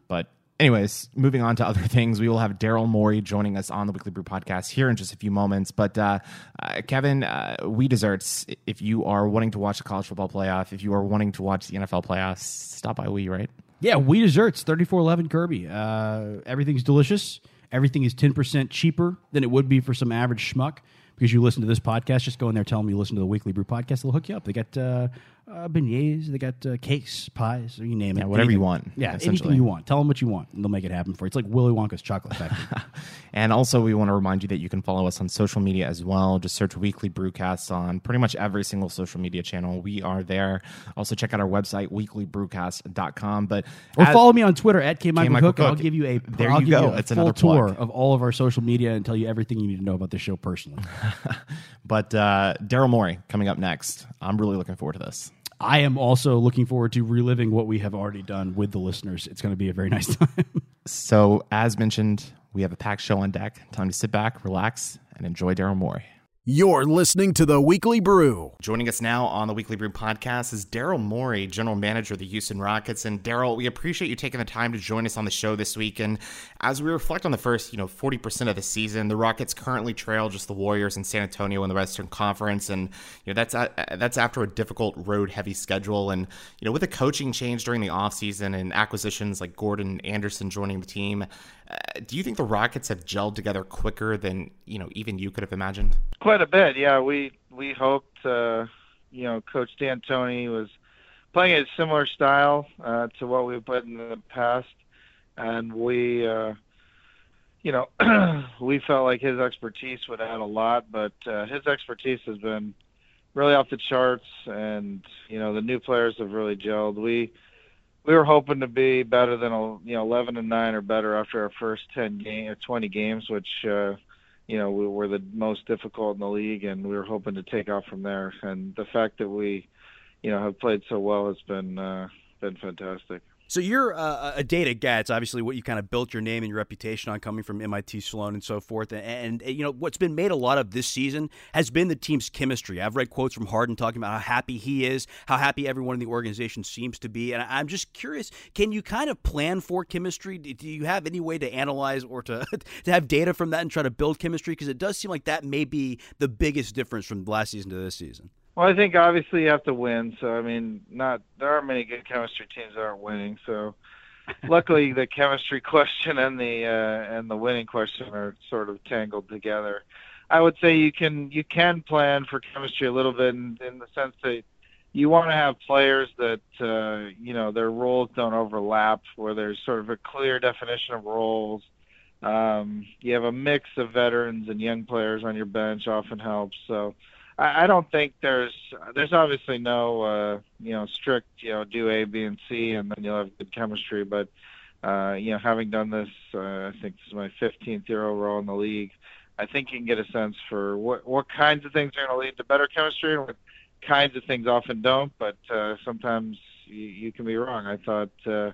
But anyways, moving on to other things, we will have Daryl Morey joining us on the Weekly Brew podcast here in just a few moments. But uh, uh, Kevin, uh, we desserts. If you are wanting to watch the college football playoff, if you are wanting to watch the NFL playoffs, stop by We right. Yeah, we desserts, thirty four eleven Kirby. Uh, everything's delicious. Everything is ten percent cheaper than it would be for some average schmuck. Because you listen to this podcast, just go in there, tell them you listen to the Weekly Brew podcast. They'll hook you up. They got uh, uh, beignets, they got uh, cakes, pies, you name it. Yeah, whatever you want, Yeah, anything you want. Tell them what you want, and they'll make it happen for you. It's like Willy Wonka's chocolate factory. And also, we want to remind you that you can follow us on social media as well. Just search Weekly Brewcast on pretty much every single social media channel. We are there. Also, check out our website, weeklybrewcast.com. But Or follow me on Twitter at K Michael Cook, I'll give you a There I'll you go. a It's full another tour of all of our social media and tell you everything you need to know about the show personally. But uh, Daryl Morey coming up next. I'm really looking forward to this. I am also looking forward to reliving what we have already done with the listeners. It's going to be a very nice time. So, as mentioned, we have a packed show on deck. Time to sit back, relax, and enjoy Daryl Morey. You're listening to the Weekly Brew. Joining us now on the Weekly Brew podcast is Daryl Morey, general manager of the Houston Rockets. And Daryl, we appreciate you taking the time to join us on the show this week. And as we reflect on the first, you know, forty percent of the season, the Rockets currently trail just the Warriors and San Antonio in the Western Conference, and you know that's uh, that's after a difficult road-heavy schedule. And you know, with a coaching change during the offseason and acquisitions like Gordon Anderson joining the team, uh, do you think the Rockets have gelled together quicker than you know even you could have imagined? Quite a bit, yeah. We we hoped, uh, you know, Coach D'Antoni was playing a similar style uh, to what we've put in the past, and we, uh, you know, we felt like his expertise would add a lot. But uh, his expertise has been really off the charts, and you know the new players have really gelled. We we were hoping to be better than you know 11 and nine or better after our first 10 game or 20 games, which uh, you know we were the most difficult in the league, and we were hoping to take off from there. And the fact that we you know have played so well has been uh, been fantastic. So you're uh, a data guy. It's obviously what you kind of built your name and your reputation on, coming from MIT Sloan and so forth. And, and, you know what's been made a lot of this season has been the team's chemistry. I've read quotes from Harden talking about how happy he is, how happy everyone in the organization seems to be. And I'm just curious, can you kind of plan for chemistry? Do you have any way to analyze or to to have data from that and try to build chemistry? Because it does seem like that may be the biggest difference from last season to this season. Well, I think obviously you have to win. So I mean, not there aren't many good chemistry teams that aren't winning. So luckily, the chemistry question and the uh, and the winning question are sort of tangled together. I would say you can you can plan for chemistry a little bit in, in the sense that you want to have players that uh, you know their roles don't overlap, where there's sort of a clear definition of roles. Um, you have a mix of veterans and young players on your bench, often helps. So I, don't think there's there's obviously no uh, you know strict you know do A, B, and C, and then you'll have good chemistry. But uh, you know, having done this, uh, I think this is my 15th year overall in the league. I think you can get a sense for what what kinds of things are going to lead to better chemistry and what kinds of things often don't. But uh, sometimes you, you can be wrong. I thought uh,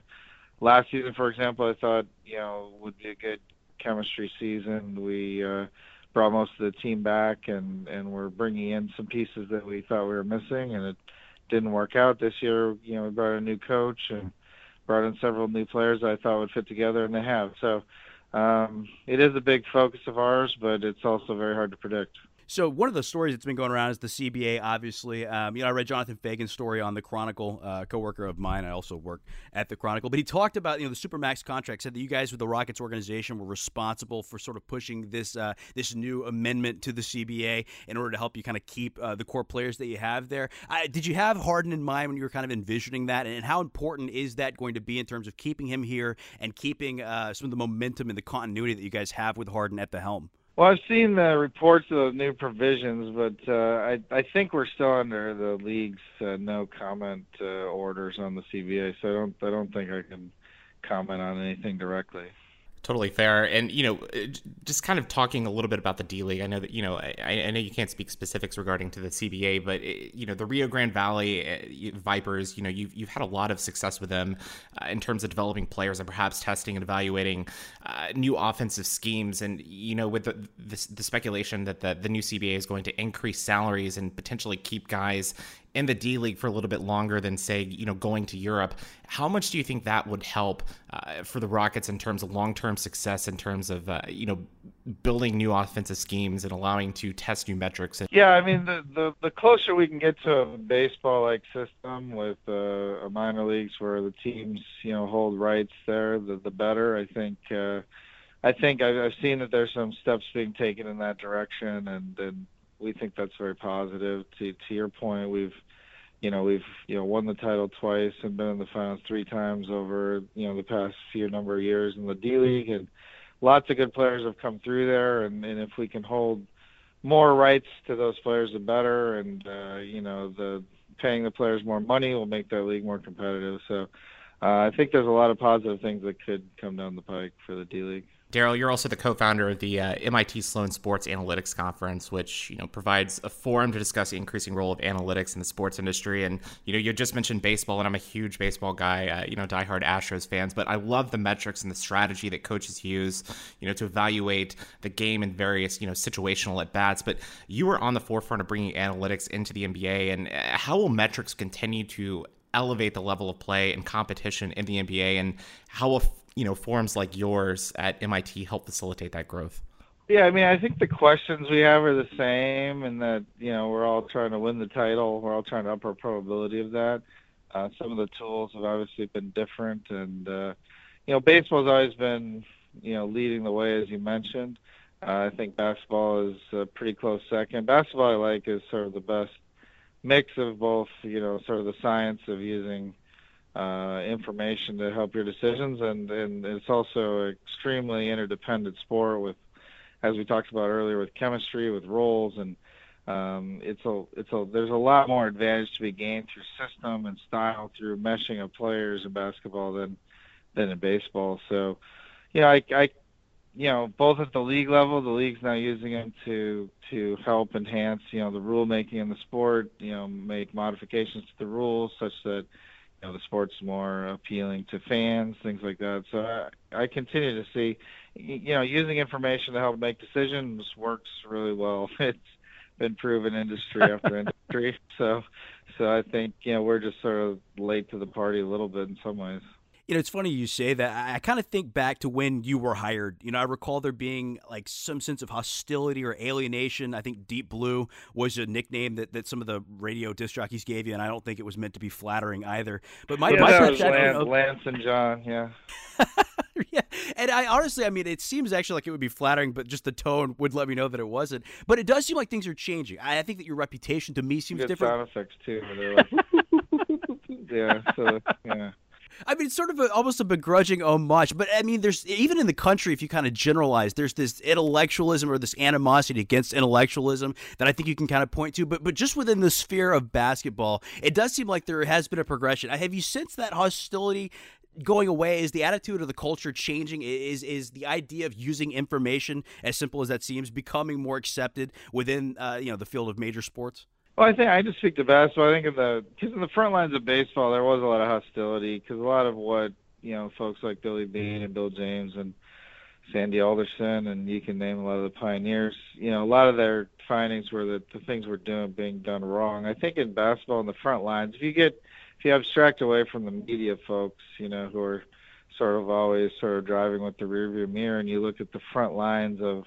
last season, for example, I thought you know would be a good chemistry season. We uh, brought most of the team back, and and we're bringing in some pieces that we thought we were missing, and it didn't work out this year. You know, we brought a new coach and brought in several new players I thought would fit together, and they have. So um, it is a big focus of ours, but it's also very hard to predict. So one of the stories that's been going around is the CBA. Obviously, um, you know, I read Jonathan Feigen's story on the Chronicle, uh, coworker of mine. I also work at the Chronicle, but he talked about you know the supermax contract. Said that you guys with the Rockets organization were responsible for sort of pushing this uh, this new amendment to the CBA in order to help you kind of keep uh, the core players that you have there. did you have Harden in mind when you were kind of envisioning that, and how important is that going to be in terms of keeping him here and keeping uh, some of the momentum and the continuity that you guys have with Harden at the helm? Well, I've seen the reports of the new provisions, but uh, I I think we're still under the league's uh, no comment uh, orders on the CBA, so I don't I don't think I can comment on anything directly. Totally fair. And, you know, uh, just kind of talking a little bit about the D League. I know that, you know, I, I, know you can't speak specifics regarding to the CBA, but, uh, you know, the Rio Grande Valley uh, Vipers, you know, you've, you've had a lot of success with them uh, in terms of developing players and perhaps testing and evaluating uh, new offensive schemes. And, you know, with the, the, the speculation that the, the new CBA is going to increase salaries and potentially keep guys in the D League for a little bit longer than, say, you know, going to Europe. How much do you think that would help uh, for the Rockets in terms of long term success, in terms of, uh, you know, building new offensive schemes and allowing to test new metrics? Yeah, I mean, the, the, the closer we can get to a baseball like system with uh, a minor leagues where the teams, you know, hold rights there, the, the better. I think. Uh, I think I've, I've seen that there's some steps being taken in that direction, and, and we think that's very positive. To to your point, we've you know we've you know won the title twice and been in the finals three times over you know the past few number of years in the D League, and lots of good players have come through there. And, and if we can hold more rights to those players, the better. And uh, you know the paying the players more money will make that league more competitive. So. Uh, I think there's a lot of positive things that could come down the pike for the D League. Daryl, you're also the co-founder of the uh, MIT Sloan Sports Analytics Conference, which you know provides a forum to discuss the increasing role of analytics in the sports industry. And you know, you just mentioned baseball, and I'm a huge baseball guy. Uh, you know, diehard Astros fans, but I love the metrics and the strategy that coaches use, you know, to evaluate the game in various you know situational at bats. But you were on the forefront of bringing analytics into the NBA, and uh, how will metrics continue to elevate the level of play and competition in the NBA, and how will you know forums like yours at MIT help facilitate that growth? Yeah, I mean, I think the questions we have are the same, and that you know we're all trying to win the title. We're all trying to up our probability of that. Uh, some of the tools have obviously been different, and uh, you know, baseball's always been you know leading the way, as you mentioned. Uh, I think basketball is a pretty close second. Basketball, I like, is sort of the best mix of both, you know, sort of the science of using uh, information to help your decisions, and and it's also an extremely interdependent sport with, as we talked about earlier, with chemistry, with roles, and um, it's a it's a there's a lot more advantage to be gained through system and style through meshing of players in basketball than than in baseball. So, you I, I you know, both at the league level, the league's now using them to to help enhance, you know, the rule making in the sport. You know, make modifications to the rules such that you know the sport's more appealing to fans, things like that. So I, I continue to see, you know, using information to help make decisions works really well. It's been proven industry after industry. So, so I think you know we're just sort of late to the party a little bit in some ways. You know, it's funny you say that. I, I kind of think back to when you were hired. You know, I recall there being like some sense of hostility or alienation. I think Deep Blue was a nickname that, that some of the radio disc jockeys gave you, and I don't think it was meant to be flattering either. But my, yeah, my that was Lance, Lance and John, yeah. yeah, and I honestly, I mean, it seems actually like it would be flattering, but just the tone would let me know that it wasn't. But it does seem like things are changing. I, I think that your reputation to me seems different. sound effects too. Like, yeah, so yeah. I mean, it's sort of a, almost a begrudging homage, but I mean, there's even in the country, if you kind of generalize, there's this intellectualism or this animosity against intellectualism that I think you can kind of point to. But but just within the sphere of basketball, it does seem like there has been a progression. Have you sensed that hostility going away? Is the attitude of the culture changing? Is is the idea of using information, as simple as that seems, becoming more accepted within uh, you know the field of major sports? Well, I think I just speak to basketball. I think in the because in the front lines of baseball there was a lot of hostility because a lot of what you know folks like Billy Beane and Bill James and Sandy Alderson and you can name a lot of the pioneers. You know, a lot of their findings were that the things we're doing being done wrong. I think in basketball in the front lines, if you get if you abstract away from the media folks, you know, who are sort of always sort of driving with the rearview mirror, and you look at the front lines of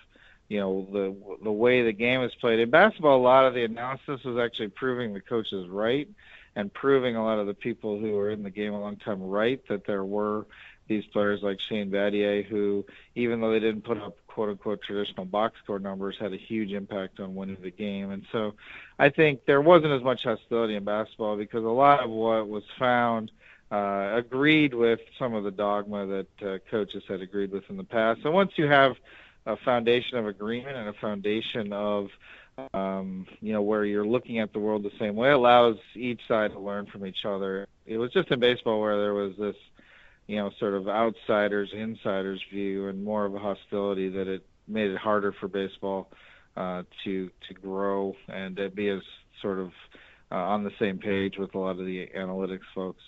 you know the the way the game is played in basketball a lot of the analysis was actually proving the coaches right and proving a lot of the people who were in the game a long time right that there were these players like Shane Battier who even though they didn't put up quote unquote traditional box score numbers had a huge impact on winning the game and so I think there wasn't as much hostility in basketball because a lot of what was found uh, agreed with some of the dogma that uh, coaches had agreed with in the past. So once you have a foundation of agreement and a foundation of um, you know where you're looking at the world the same way allows each side to learn from each other. It was just in baseball where there was this you know sort of outsiders insiders view and more of a hostility that it made it harder for baseball uh, to to grow and to be as sort of uh, on the same page with a lot of the analytics folks.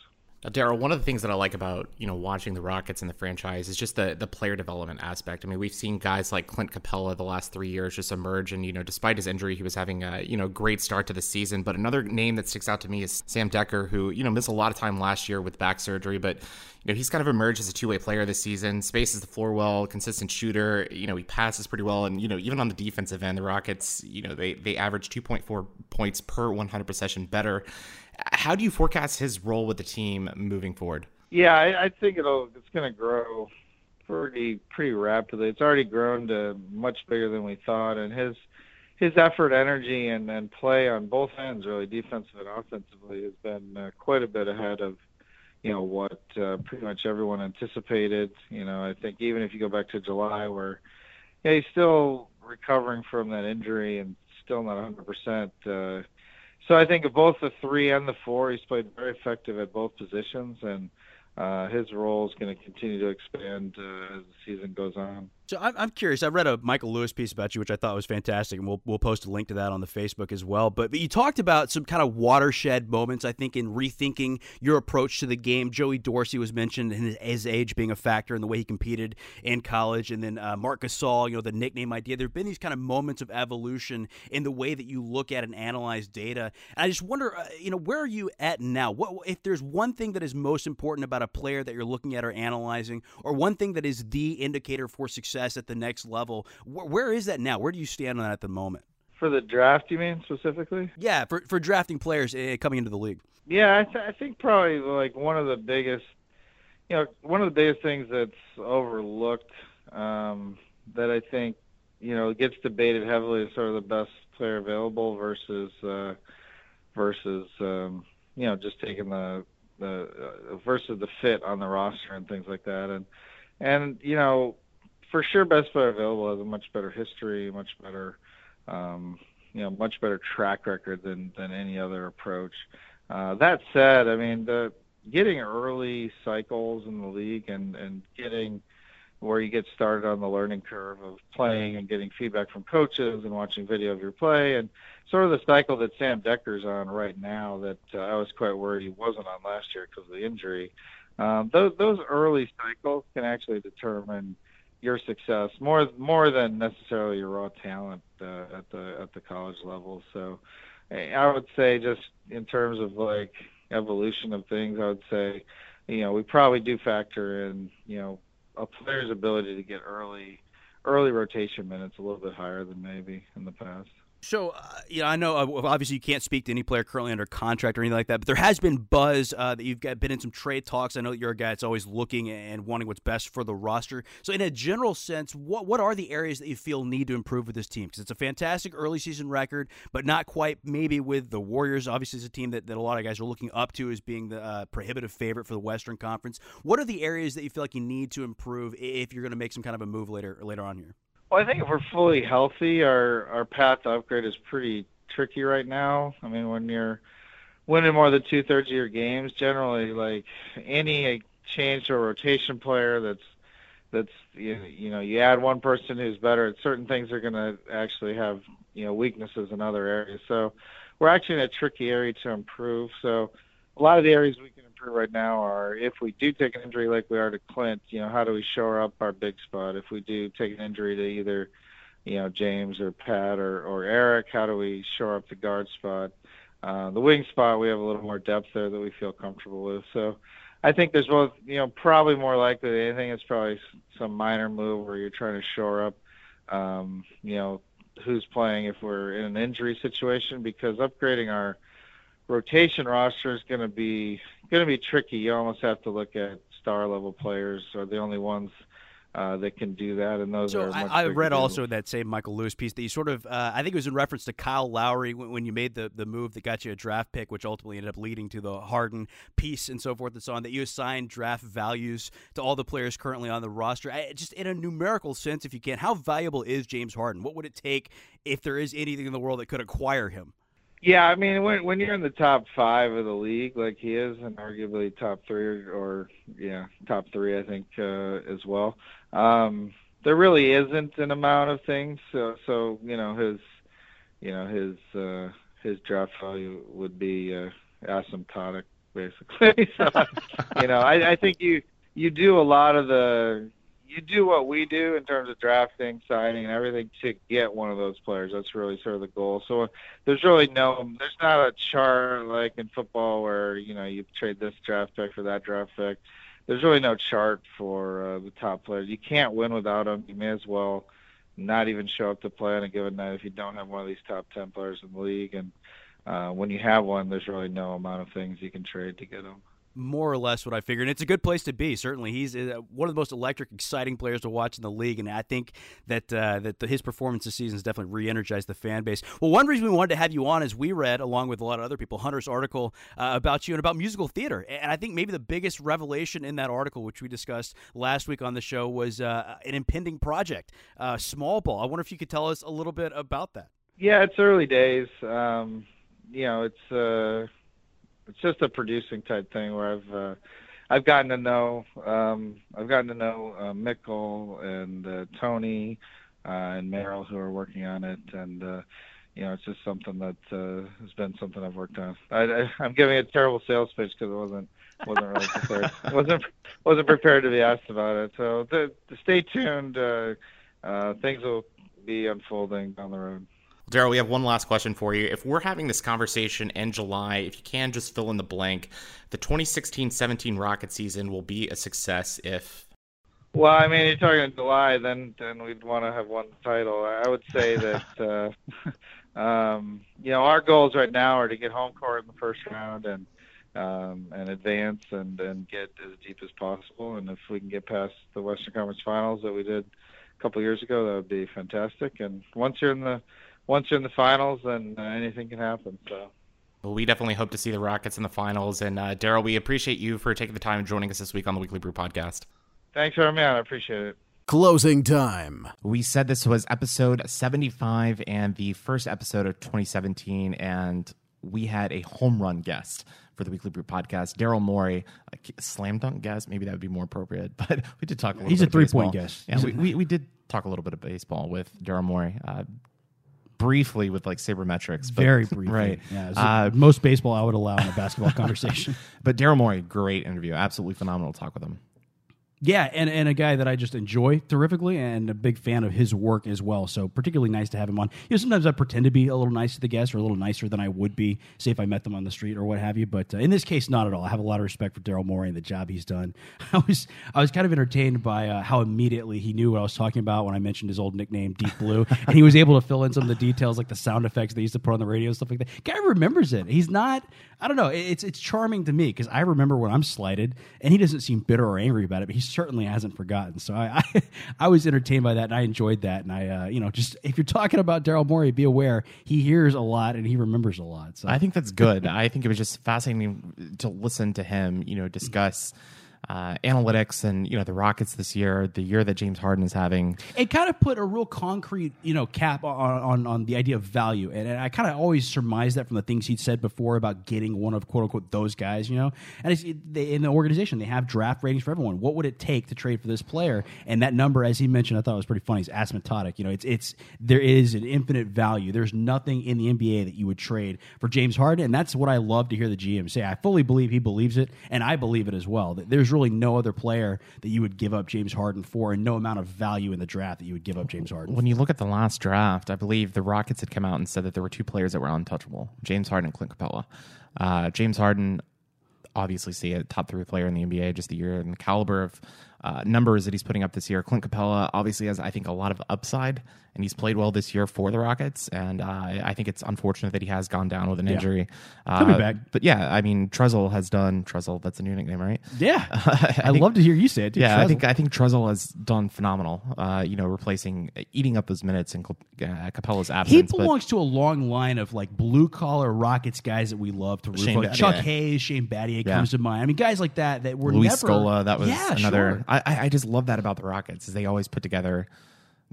Uh, Daryl, one of the things that I like about you know watching the Rockets and the franchise is just the the player development aspect. I mean, we've seen guys like Clint Capela the last three years just emerge, and you know, despite his injury, he was having a you know great start to the season. But another name that sticks out to me is Sam Dekker, who you know missed a lot of time last year with back surgery, but you know he's kind of emerged as a two way player this season. Spaces the floor well, consistent shooter. You know, he passes pretty well, and you know even on the defensive end, the Rockets, you know, they they average two point four points per one hundred possession better how do you forecast his role with the team moving forward? Yeah, I, I think it'll it's going to grow pretty pretty rapidly. It's already grown to much bigger than we thought, and his his effort, energy, and, and play on both ends, really defensive and offensively, has been uh, quite a bit ahead of you know what uh, pretty much everyone anticipated. You know, I think even if you go back to July, where yeah, he's still recovering from that injury and still not 100 percent. Uh, so I think of both the three and the four, he's played very effective at both positions, and uh, his role is going to continue to expand uh, as the season goes on. So I'm I'm curious. I read a Michael Lewis piece about you, which I thought was fantastic, and we'll we'll post a link to that on the Facebook as well. But, but you talked about some kind of watershed moments, I think, in rethinking your approach to the game. Joey Dorsey was mentioned, and his, his age being a factor in the way he competed in college, and then uh, Gasol, you know, the nickname idea. There have been these kind of moments of evolution in the way that you look at and analyze data. And I just wonder, uh, you know, where are you at now? What if there's one thing that is most important about a player that you're looking at or analyzing, or one thing that is the indicator for success? Success at the next level. where, where is that now? Where do you stand on that at the moment? For the draft, you mean specifically? Yeah, for for drafting players uh, coming into the league. Yeah, I, th- I think probably like one of the biggest, you know, one of the biggest things that's overlooked um, that I think you know gets debated heavily is sort of the best player available versus uh, versus um, you know just taking the the uh, versus the fit on the roster and things like that and and you know for sure, best player available has a much better history, much better, um, you know much better track record than than any other approach. Uh, that said, I mean the getting early cycles in the league and and getting where you get started on the learning curve of playing and getting feedback from coaches and watching video of your play and sort of the cycle that Sam Dekker's on right now that uh, I was quite worried he wasn't on last year because of the injury. Um, those those early cycles can actually determine your success more more than necessarily your raw talent uh, at the at the college level. So I would say just in terms of like evolution of things, I would say you know we probably do factor in you know a player's ability to get early early rotation minutes a little bit higher than maybe in the past. So, uh, you know, I know uh, obviously you can't speak to any player currently under contract or anything like that, but there has been buzz uh, that you've got, been in some trade talks. I know you're a guy that's always looking and wanting what's best for the roster. So, in a general sense, what what are the areas that you feel need to improve with this team? Because it's a fantastic early season record, but not quite maybe with the Warriors. Obviously, it's a team that, that a lot of guys are looking up to as being the uh, prohibitive favorite for the Western Conference. What are the areas that you feel like you need to improve if you're going to make some kind of a move later later on here? Well, I think if we're fully healthy, our our path to upgrade is pretty tricky right now. I mean, when you're winning more than two thirds of your games, generally, like any change to a rotation player that's that's you, you know you add one person who's better at certain things are going to actually have you know weaknesses in other areas. So we're actually in a tricky area to improve. So a lot of the areas we can right now are if we do take an injury like we are to Clint, you know, how do we shore up our big spot? If we do take an injury to either, you know, James or Pat or, or Eric, how do we shore up the guard spot? Uh, the wing spot, we have a little more depth there that we feel comfortable with. So I think there's both, you know, probably more likely than anything, it's probably some minor move where you're trying to shore up, um, you know, who's playing if we're in an injury situation because upgrading our rotation roster is going to be going to be tricky. You almost have to look at star level players are the only ones uh, that can do that, and those so are. I, I read also that same Michael Lewis piece that you sort of, uh, I think it was in reference to Kyle Lowry when, when, you made the the move that got you a draft pick, which ultimately ended up leading to the Harden piece and so forth and so on. That you assigned draft values to all the players currently on the roster. I, just in a numerical sense, if you can, how valuable is James Harden? What would it take if there is anything in the world that could acquire him? Yeah, I mean, when when you're in the top five of the league, like he is, and arguably top three or, or yeah, top three, I think uh, as well. Um, there really isn't an amount of things. So, so you know, his, you know, his uh, his draft value would be uh, asymptotic, basically. so, you know, I, I think you you do a lot of the you do what we do in terms of drafting, signing, and everything to get one of those players. That's really sort of the goal. So there's really no, there's not a chart like in football where you know you trade this draft pick for that draft pick. There's really no chart for uh, the top players. You can't win without them. You may as well not even show up to play on a given night if you don't have one of these top ten players in the league. And uh, when you have one, there's really no amount of things you can trade to get them more or less what I figured. And it's a good place to be. Certainly, he's uh, one of the most electric, exciting players to watch in the league, and I think that uh, that the, his performance this season has definitely re-energized the fan base. Well, one reason we wanted to have you on is we read, along with a lot of other people, Hunter's article uh, about you and about musical theater, and I think maybe the biggest revelation in that article, which we discussed last week on the show, was uh, an impending project, uh, Small Ball. I wonder if you could tell us a little bit about that. Yeah, it's early days. Um, you know, it's uh, it's just a producing type thing where I've uh, I've gotten to know um, I've gotten to know uh, Mickle and uh, Tony uh, and Meryl who are working on it, and uh, you know it's just something that uh, has been something I've worked on. I, I, I'm giving a terrible sales pitch because it wasn't wasn't really prepared wasn't wasn't prepared to be asked about it. So the, the stay tuned. Uh, uh, things will be unfolding down the road. Daryl, we have one last question for you. If we're having this conversation in July, if you can just fill in the blank, the 2016 17 Rocket season will be a success if. Well, I mean, you're talking in July, then then we'd want to have one title. I would say that, uh, um, you know, our goals right now are to get home court in the first round and um, and advance and and get as deep as possible. And if we can get past the Western Conference Finals that we did a couple years ago, that would be fantastic. And once you're in the once you're in the finals, then uh, anything can happen. So. Well, we definitely hope to see the Rockets in the finals. And uh, Daryl, we appreciate you for taking the time and joining us this week on the Weekly Brew podcast. Thanks for having me on. I appreciate it. Closing time. We said this was episode 75 and the first episode of 2017, and we had a home run guest for the Weekly Brew podcast, Daryl Morey, a slam dunk guest. Maybe that would be more appropriate, but we did talk a little He's bit a three-point of baseball. guest. Yeah, we, we, we did talk a little bit of baseball with Daryl Morey. Uh, briefly with like sabermetrics, but, Very briefly. right? Yeah, Uh, most baseball I would allow in a basketball conversation. but Daryl Morey, great interview, absolutely phenomenal talk with him. Yeah, and, and a guy that I just enjoy terrifically and a big fan of his work as well. So particularly nice to have him on. You know, sometimes I pretend to be a little nice to the guests or a little nicer than I would be, say if I met them on the street or what have you. But uh, in this case, not at all. I have a lot of respect for Daryl Morey and the job he's done. I was I was kind of entertained by uh, how immediately he knew what I was talking about when I mentioned his old nickname, Deep Blue, and he was able to fill in some of the details like the sound effects they used to put on the radio and stuff like that. Guy remembers it. He's not. I don't know. It's it's charming to me because I remember when I'm slighted, and he doesn't seem bitter or angry about it. But he certainly hasn't forgotten. So I I, I was entertained by that, and I enjoyed that. And I uh, you know just if you're talking about Daryl Morey, be aware he hears a lot and he remembers a lot. So I think that's good. I think it was just fascinating to listen to him, you know, discuss uh, analytics and you know the Rockets this year, the year that James Harden is having. it kind of put a real concrete, you know, cap on on, on the idea of value, and, and I kind of always surmised that from the things he'd said before about getting one of quote unquote those guys, you know. And it's, it, they, in the organization, they have draft ratings for everyone. What would it take to trade for this player? And that number, as he mentioned, I thought was pretty funny. Is asymptotic. You know, it's it's there is an infinite value. There's nothing in the NBA that you would trade for James Harden, and that's what I love to hear the GM say. I fully believe he believes it, and I believe it as well. That there's really no other player that you would give up James Harden for, and no amount of value in the draft that you would give up James Harden. When you look at the last draft, I believe the Rockets had come out and said that there were two players that were untouchable: James Harden and Clint Capela. Uh, James Harden, obviously, see a top three player in the NBA just the year and the caliber of uh, numbers that he's putting up this year. Clint Capela obviously has, I think, a lot of upside, and he's played well this year for the Rockets. And uh, I think it's unfortunate that he has gone down with an injury. Uh, be back. But yeah, I mean, Trezel has done Trezel. That's a new nickname, right? Yeah, I, love to hear you say it. Too. Yeah, I think I think Trezel has done phenomenal. Uh, you know, replacing, eating up those minutes in uh, Capela's absence. he but- belongs to a long line of like blue collar Rockets guys that we love to root for. Chuck Hayes, Shane Battier Yeah. comes to mind. I mean, guys like that that were Luis never. Scola. That was yeah, another. sure. I, I just love that about the Rockets is they always put together.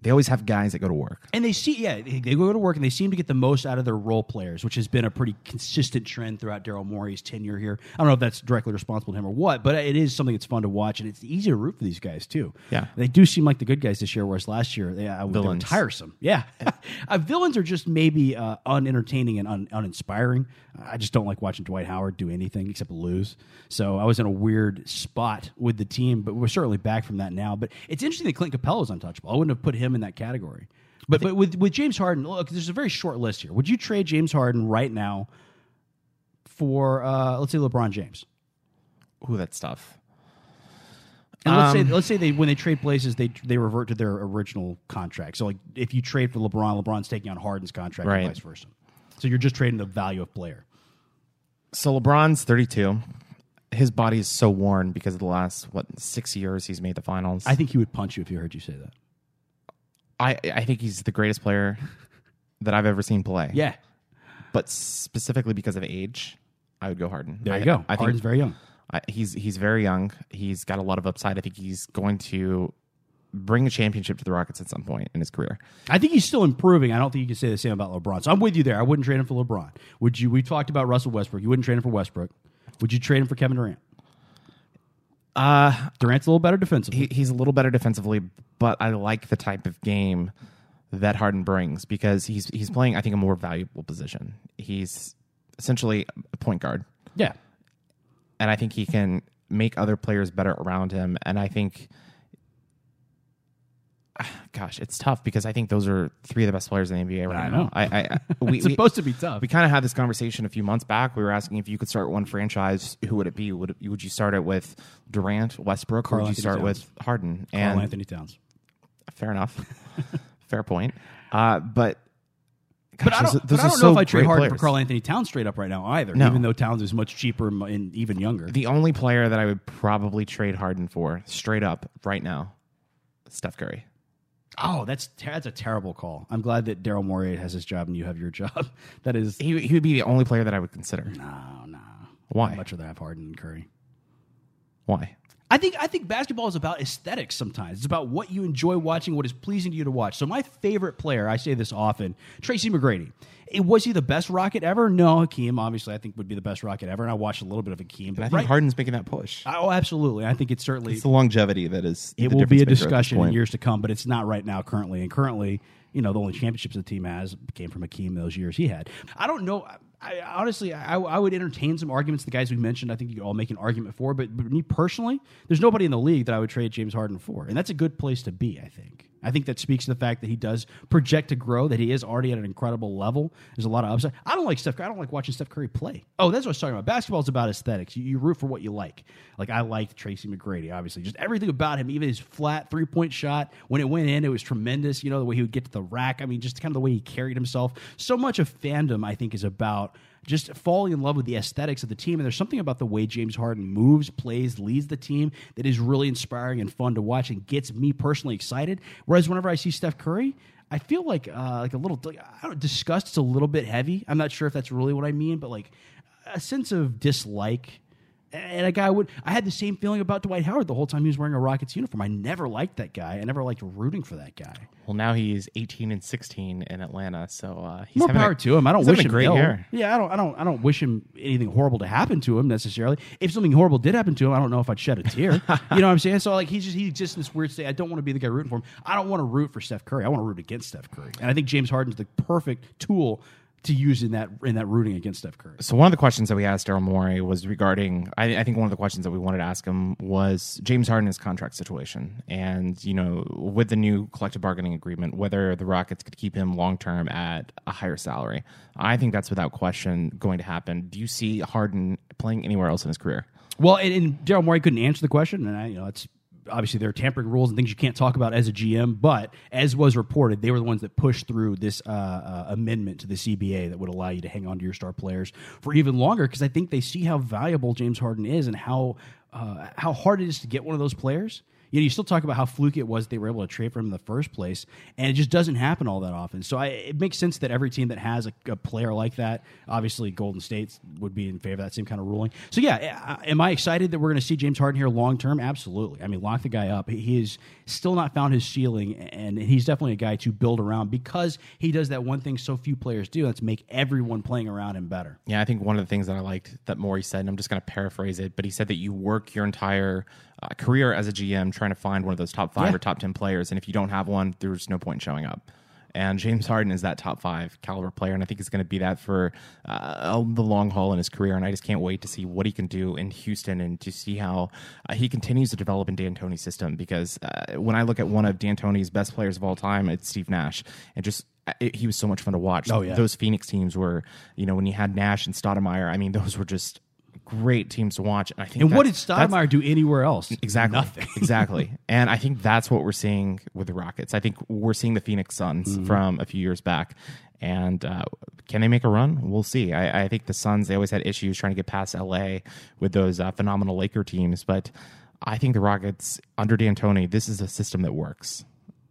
They always have guys that go to work. And they see, yeah, they they go to work and they seem to get the most out of their role players, which has been a pretty consistent trend throughout Daryl Morey's tenure here. I don't know if that's directly responsible to him or what, but it is something that's fun to watch, and it's easy to root for these guys too. Yeah. they do seem like the good guys this year, whereas last year they, uh, they were tiresome. Yeah, uh, villains are just maybe uh, unentertaining and un- uninspiring. I just don't like watching Dwight Howard do anything except lose. So I was in a weird spot with the team, but we're certainly back from that now. But it's interesting that Clint Capela is untouchable. I wouldn't have put him in that category. But but with with James Harden, look, there's a very short list here. Would you trade James Harden right now for uh, let's say LeBron James? Ooh, that's tough. And let's Um, say let's say they when they trade places they they revert to their original contract. So like if you trade for LeBron, LeBron's taking on Harden's contract Right. and vice versa. So you're just trading the value of player. So LeBron's 32. His body is so worn because of the last what six years he's made the finals. I think he would punch you if he heard you say that. I I think he's the greatest player that I've ever seen play. Yeah, but specifically because of age, I would go Harden. there you I, go. I Harden's think very young. I, he's he's very young. He's got a lot of upside. I think he's going to bring a championship to the Rockets at some point in his career. I think he's still improving. I don't think you can say the same about LeBron. So I'm with you there. I wouldn't trade him for LeBron. Would you? We talked about Russell Westbrook. You wouldn't trade him for Westbrook. Would you trade him for Kevin Durant? Uh Durant's a little better defensively. he, he's a little better defensively, but I like the type of game that Harden brings because he's he's playing I think a more valuable position. He's essentially a point guard, yeah, and I think he can make other players better around him. And I think, gosh, it's tough because I think those are three of the best players in the NBA right I now. know. I, I we, it's we- supposed to be tough. we kind of had this conversation a few months back. We were asking if you could start one franchise, who would it be? Would it, would you start it with Durant, Westbrook, or Karl would you start Towns. with Harden? Karl And Anthony Towns. fair enough, fair point. Uh, but But I gosh, don't, but I don't so know if I trade Harden for. Carl Anthony Towns straight up right now either. No. Even though Towns is much cheaper and- and even younger. The only player that I would probably trade Harden for, straight up, right now, is Steph Curry. Oh, that's ter- that's a terrible call. I'm glad that Daryl Morey has his job and you have your job. That is He he would be the only player that I would consider. no, no. Why? I'd much rather have Harden and Curry. Why? I think I think basketball is about aesthetics sometimes. It's about what you enjoy watching, what is pleasing to you to watch. So my favorite player, I say this often, Tracy McGrady. Was he the best Rocket ever? No, Hakeem obviously I think would be the best Rocket ever, and I watched a little bit of Hakeem. But I think right, Harden's making that push. oh, absolutely. I think it's certainly It's the longevity that is. it will be a difference maker at this discussion in years to come, but it's not right now currently. And currently, you know, the only championships the team has came from Hakeem those years he had. I don't know. I, I honestly, I, I would entertain some arguments. The guys we mentioned, I think you could all make an argument for. But, but me personally, there's nobody in the league that I would trade James Harden for, and that's a good place to be. I think. I think that speaks to the fact that he does project to grow, that he is already at an incredible level. There's a lot of upside. I don't like Steph. I don't like watching Steph Curry play. Oh, that's what I was talking about. Basketball is about aesthetics. You, you root for what you like. Like I liked Tracy McGrady, obviously, just everything about him, even his flat three point shot when it went in, it was tremendous. You know the way he would get to the rack. I mean, just kind of the way he carried himself. So much of fandom, I think, is about just falling in love with the aesthetics of the team. And there's something about the way James Harden moves, plays, leads the team that is really inspiring and fun to watch and gets me personally excited. Whereas whenever I see Steph Curry, I feel like uh, like a little disgust is a little bit heavy. I'm not sure if that's really what I mean, but like a sense of dislike. And a guy would I had the same feeling about Dwight Howard the whole time he was wearing a Rockets uniform. I never liked that guy. I never liked rooting for that guy. Well, now he's 18 and 16 in Atlanta, so uh, he's More having power a, to him. I don't wish him great ill. year. Yeah, I don't. I don't. I don't wish him anything horrible to happen to him necessarily. If something horrible did happen to him, I don't know if I'd shed a tear. you know what I'm saying? So like he's just he's just in this weird state. I don't want to be the guy rooting for him. I don't want to root for Steph Curry. I want to root against Steph Curry. And I think James Harden's the perfect tool to use in that in that rooting against Steph Curry. So one of the questions that we asked Daryl Morey was regarding. I, I think one of the questions that we wanted to ask him was James Harden's contract situation, and you know, with the new collective bargaining agreement, whether the Rockets could keep him long term at a higher salary. I think that's without question going to happen. Do you see Harden playing anywhere else in his career? Well, and, and Daryl Morey couldn't answer the question, and I, you know, it's obviously there are tampering rules and things you can't talk about as a GM. But as was reported, they were the ones that pushed through this uh, uh, amendment to the CBA that would allow you to hang on to your star players for even longer because I think they see how valuable James Harden is and how uh, how hard it is to get one of those players. You know, you still talk about how fluky it was they were able to trade for him in the first place, and it just doesn't happen all that often. So I, it makes sense that every team that has a, a player like that, obviously Golden State would be in favor of that same kind of ruling. So yeah, am I excited that we're going to see James Harden here long term? Absolutely. I mean, lock the guy up. He- is still not found his ceiling, and he's definitely a guy to build around because he does that one thing so few players do. That's make everyone playing around him better. Yeah, I think one of the things that I liked that Morey said, and I'm just going to paraphrase it, but he said that you work your entire uh, career as a GM trying to find one of those top five Yeah. or top 10 players. And if you don't have one, there's no point in showing up. And James Harden is that top five caliber player, and I think he's going to be that for uh, the long haul in his career. And I just can't wait to see what he can do in Houston and to see how uh, he continues to develop in D'Antoni's system. Because uh, when I look at one of D'Antoni's best players of all time, it's Steve Nash, and just uh, it, he was so much fun to watch. Oh, yeah. those Phoenix teams were, you know, when you had Nash and Stoudemire, I mean, those were just great teams to watch. And I think And what did Stoudemire do anywhere else? Exactly. Nothing. exactly. And I think that's what we're seeing with the Rockets. I think we're seeing the Phoenix Suns Mm-hmm. from a few years back. And uh, can they make a run? We'll see. I, I think the Suns, they always had issues trying to get past LA with those uh, phenomenal Laker teams. But I think the Rockets, under D'Antoni, this is a system that works.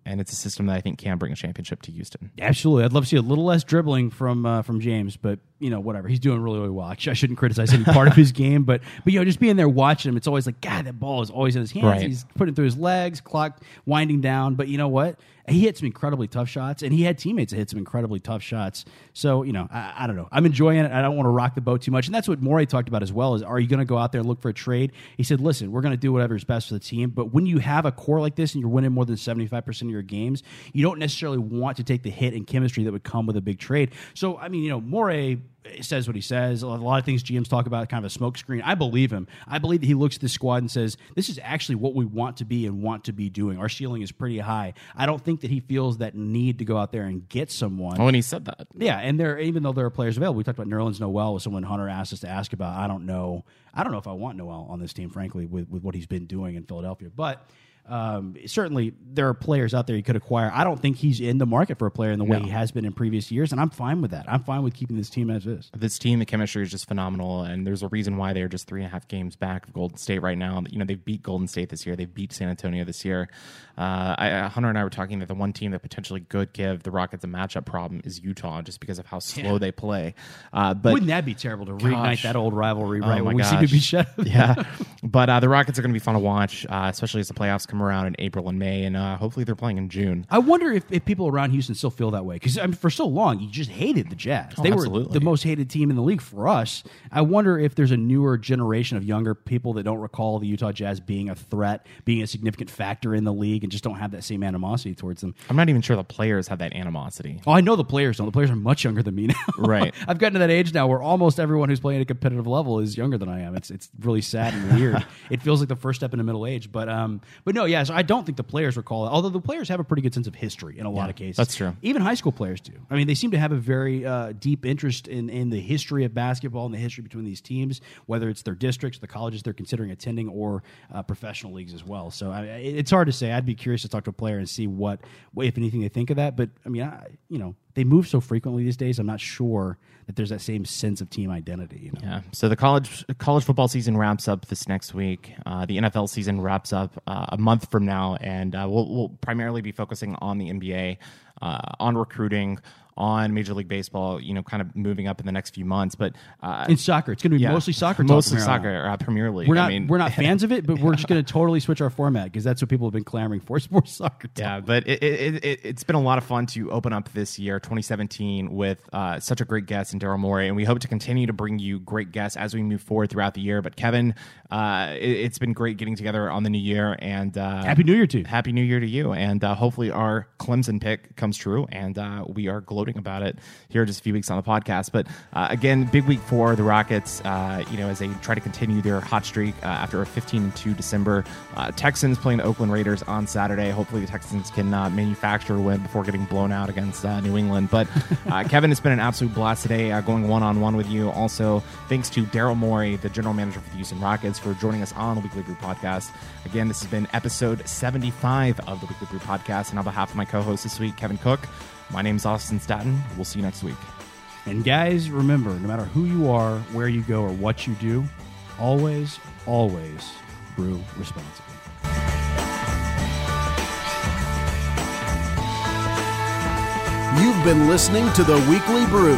And it's a system that I think can bring a championship to Houston. Absolutely, I'd love to see a little less dribbling from uh, from James, but you know whatever. He's doing really really well. Actually, I shouldn't criticize any part of his game, but but you know just being there watching him, it's always like God, that ball is always in his hands. Right. He's putting it through his legs, clock winding down. But you know what? He hit some incredibly tough shots, and he had teammates that hit some incredibly tough shots. So you know, I, I don't know. I'm enjoying it. I don't want to rock the boat too much, and that's what Morey talked about as well. Is are you going to go out there and look for a trade? He said, listen, we're going to do whatever is best for the team, but when you have a core like this and you're winning more than 75 percent of your games, you don't necessarily want to take the hit in chemistry that would come with a big trade. So I mean, you know, Morey says what he says. A lot of things GMs talk about, kind of a smokescreen. I believe him. I believe that he looks at the squad and says, "This is actually what we want to be and want to be doing. Our ceiling is pretty high." I don't think that he feels that need to go out there and get someone. Oh, and he said that. Yeah, and there even though there are players available, we talked about Nerlens Noel was someone Hunter asked us to ask about. I don't know. I don't know if I want Noel on this team, frankly, with, with what he's been doing in Philadelphia. But Um, certainly, there are players out there you could acquire. I don't think he's in the market for a player in the way No. he has been in previous years, and I'm fine with that. I'm fine with keeping this team as is. this team, the chemistry is just phenomenal, and there's a reason why they're just three and a half games back of Golden State right now. You know, they've beat Golden State this year, they've beat San Antonio this year. Uh, I, uh, Hunter and I were talking that the one team that potentially could give the Rockets a matchup problem is Utah, just because of how slow they play. Uh, but Wouldn't that be terrible to reignite that old rivalry Oh right when we seem to be shut? yeah, but uh, the Rockets are going to be fun to watch, uh, especially as the playoffs come around in April and May, and uh, hopefully they're playing in June. I wonder if, if people around Houston still feel that way because I mean, for so long you just hated the Jazz. Oh, they were the most hated team in the league for us. I wonder if there's a newer generation of younger people that don't recall the Utah Jazz being a threat, being a significant factor in the league, and just don't have that same animosity towards them. I'm not even sure the players have that animosity. Oh, I know the players don't. The players are much younger than me now. Right. I've gotten to that age now where almost everyone who's playing at a competitive level is younger than I am. It's it's really sad and weird. it feels like the first step into middle age. But um, but no, yeah. So I don't think the players recall it. Although the players have a pretty good sense of history in a lot of cases. that's true. Even high school players do. I mean, they seem to have a very uh, deep interest in in the history of basketball and the history between these teams, whether it's their districts, the colleges they're considering attending, or uh, professional leagues as well. So I, it's hard to say. I'd be curious to talk to a player and see what, if anything, they think of that. But I mean, I, you know, they move so frequently these days. I'm not sure that there's that same sense of team identity. You know? Yeah. So the college college football season wraps up this next week. Uh, the NFL season wraps up uh, a month from now, and uh, we'll, we'll primarily be focusing on the NBA, uh, on recruiting, on Major League Baseball. You know, kind of moving up in the next few months. But uh, In soccer, it's going to be yeah, mostly soccer. mostly soccer, uh, Premier League. We're not I mean, we're not fans of it, but we're just going to totally switch our format because that's what people have been clamoring for. It's more soccer. Talk. Yeah, but it, it, it, it's been a lot of fun to open up this year, 2017, with uh, such a great guest in Daryl Morey, and we hope to continue to bring you great guests as we move forward throughout the year. But Kevin, uh, it, it's been great getting together on the new year, and uh, Happy New Year to you. Happy New Year to you, and uh, hopefully our Clemson pick comes true, and uh, we are gloating about it here just a few weeks on the podcast. But uh, again, big week for the Rockets. Uh, you know, as they try to continue their hot streak uh, after a 15-2 December. Uh, Texans playing the Oakland Raiders on Saturday. Hopefully, the Texans can uh, manufacture a win before getting blown out against uh, New England. But uh, Kevin, it's been an absolute blast today uh, going one-on-one with you. Also, thanks to Daryl Morey, the general manager for the Houston Rockets, for joining us on the Weekly Brew podcast. Again, this has been episode 75 of the Weekly Brew podcast. And on behalf of my co-host this week, Kevin Cook, my name is Austin Staton. We'll see you next week. And guys, remember, no matter who you are, where you go, or what you do, always, always brew responsibly. You've been listening to The Weekly Brew,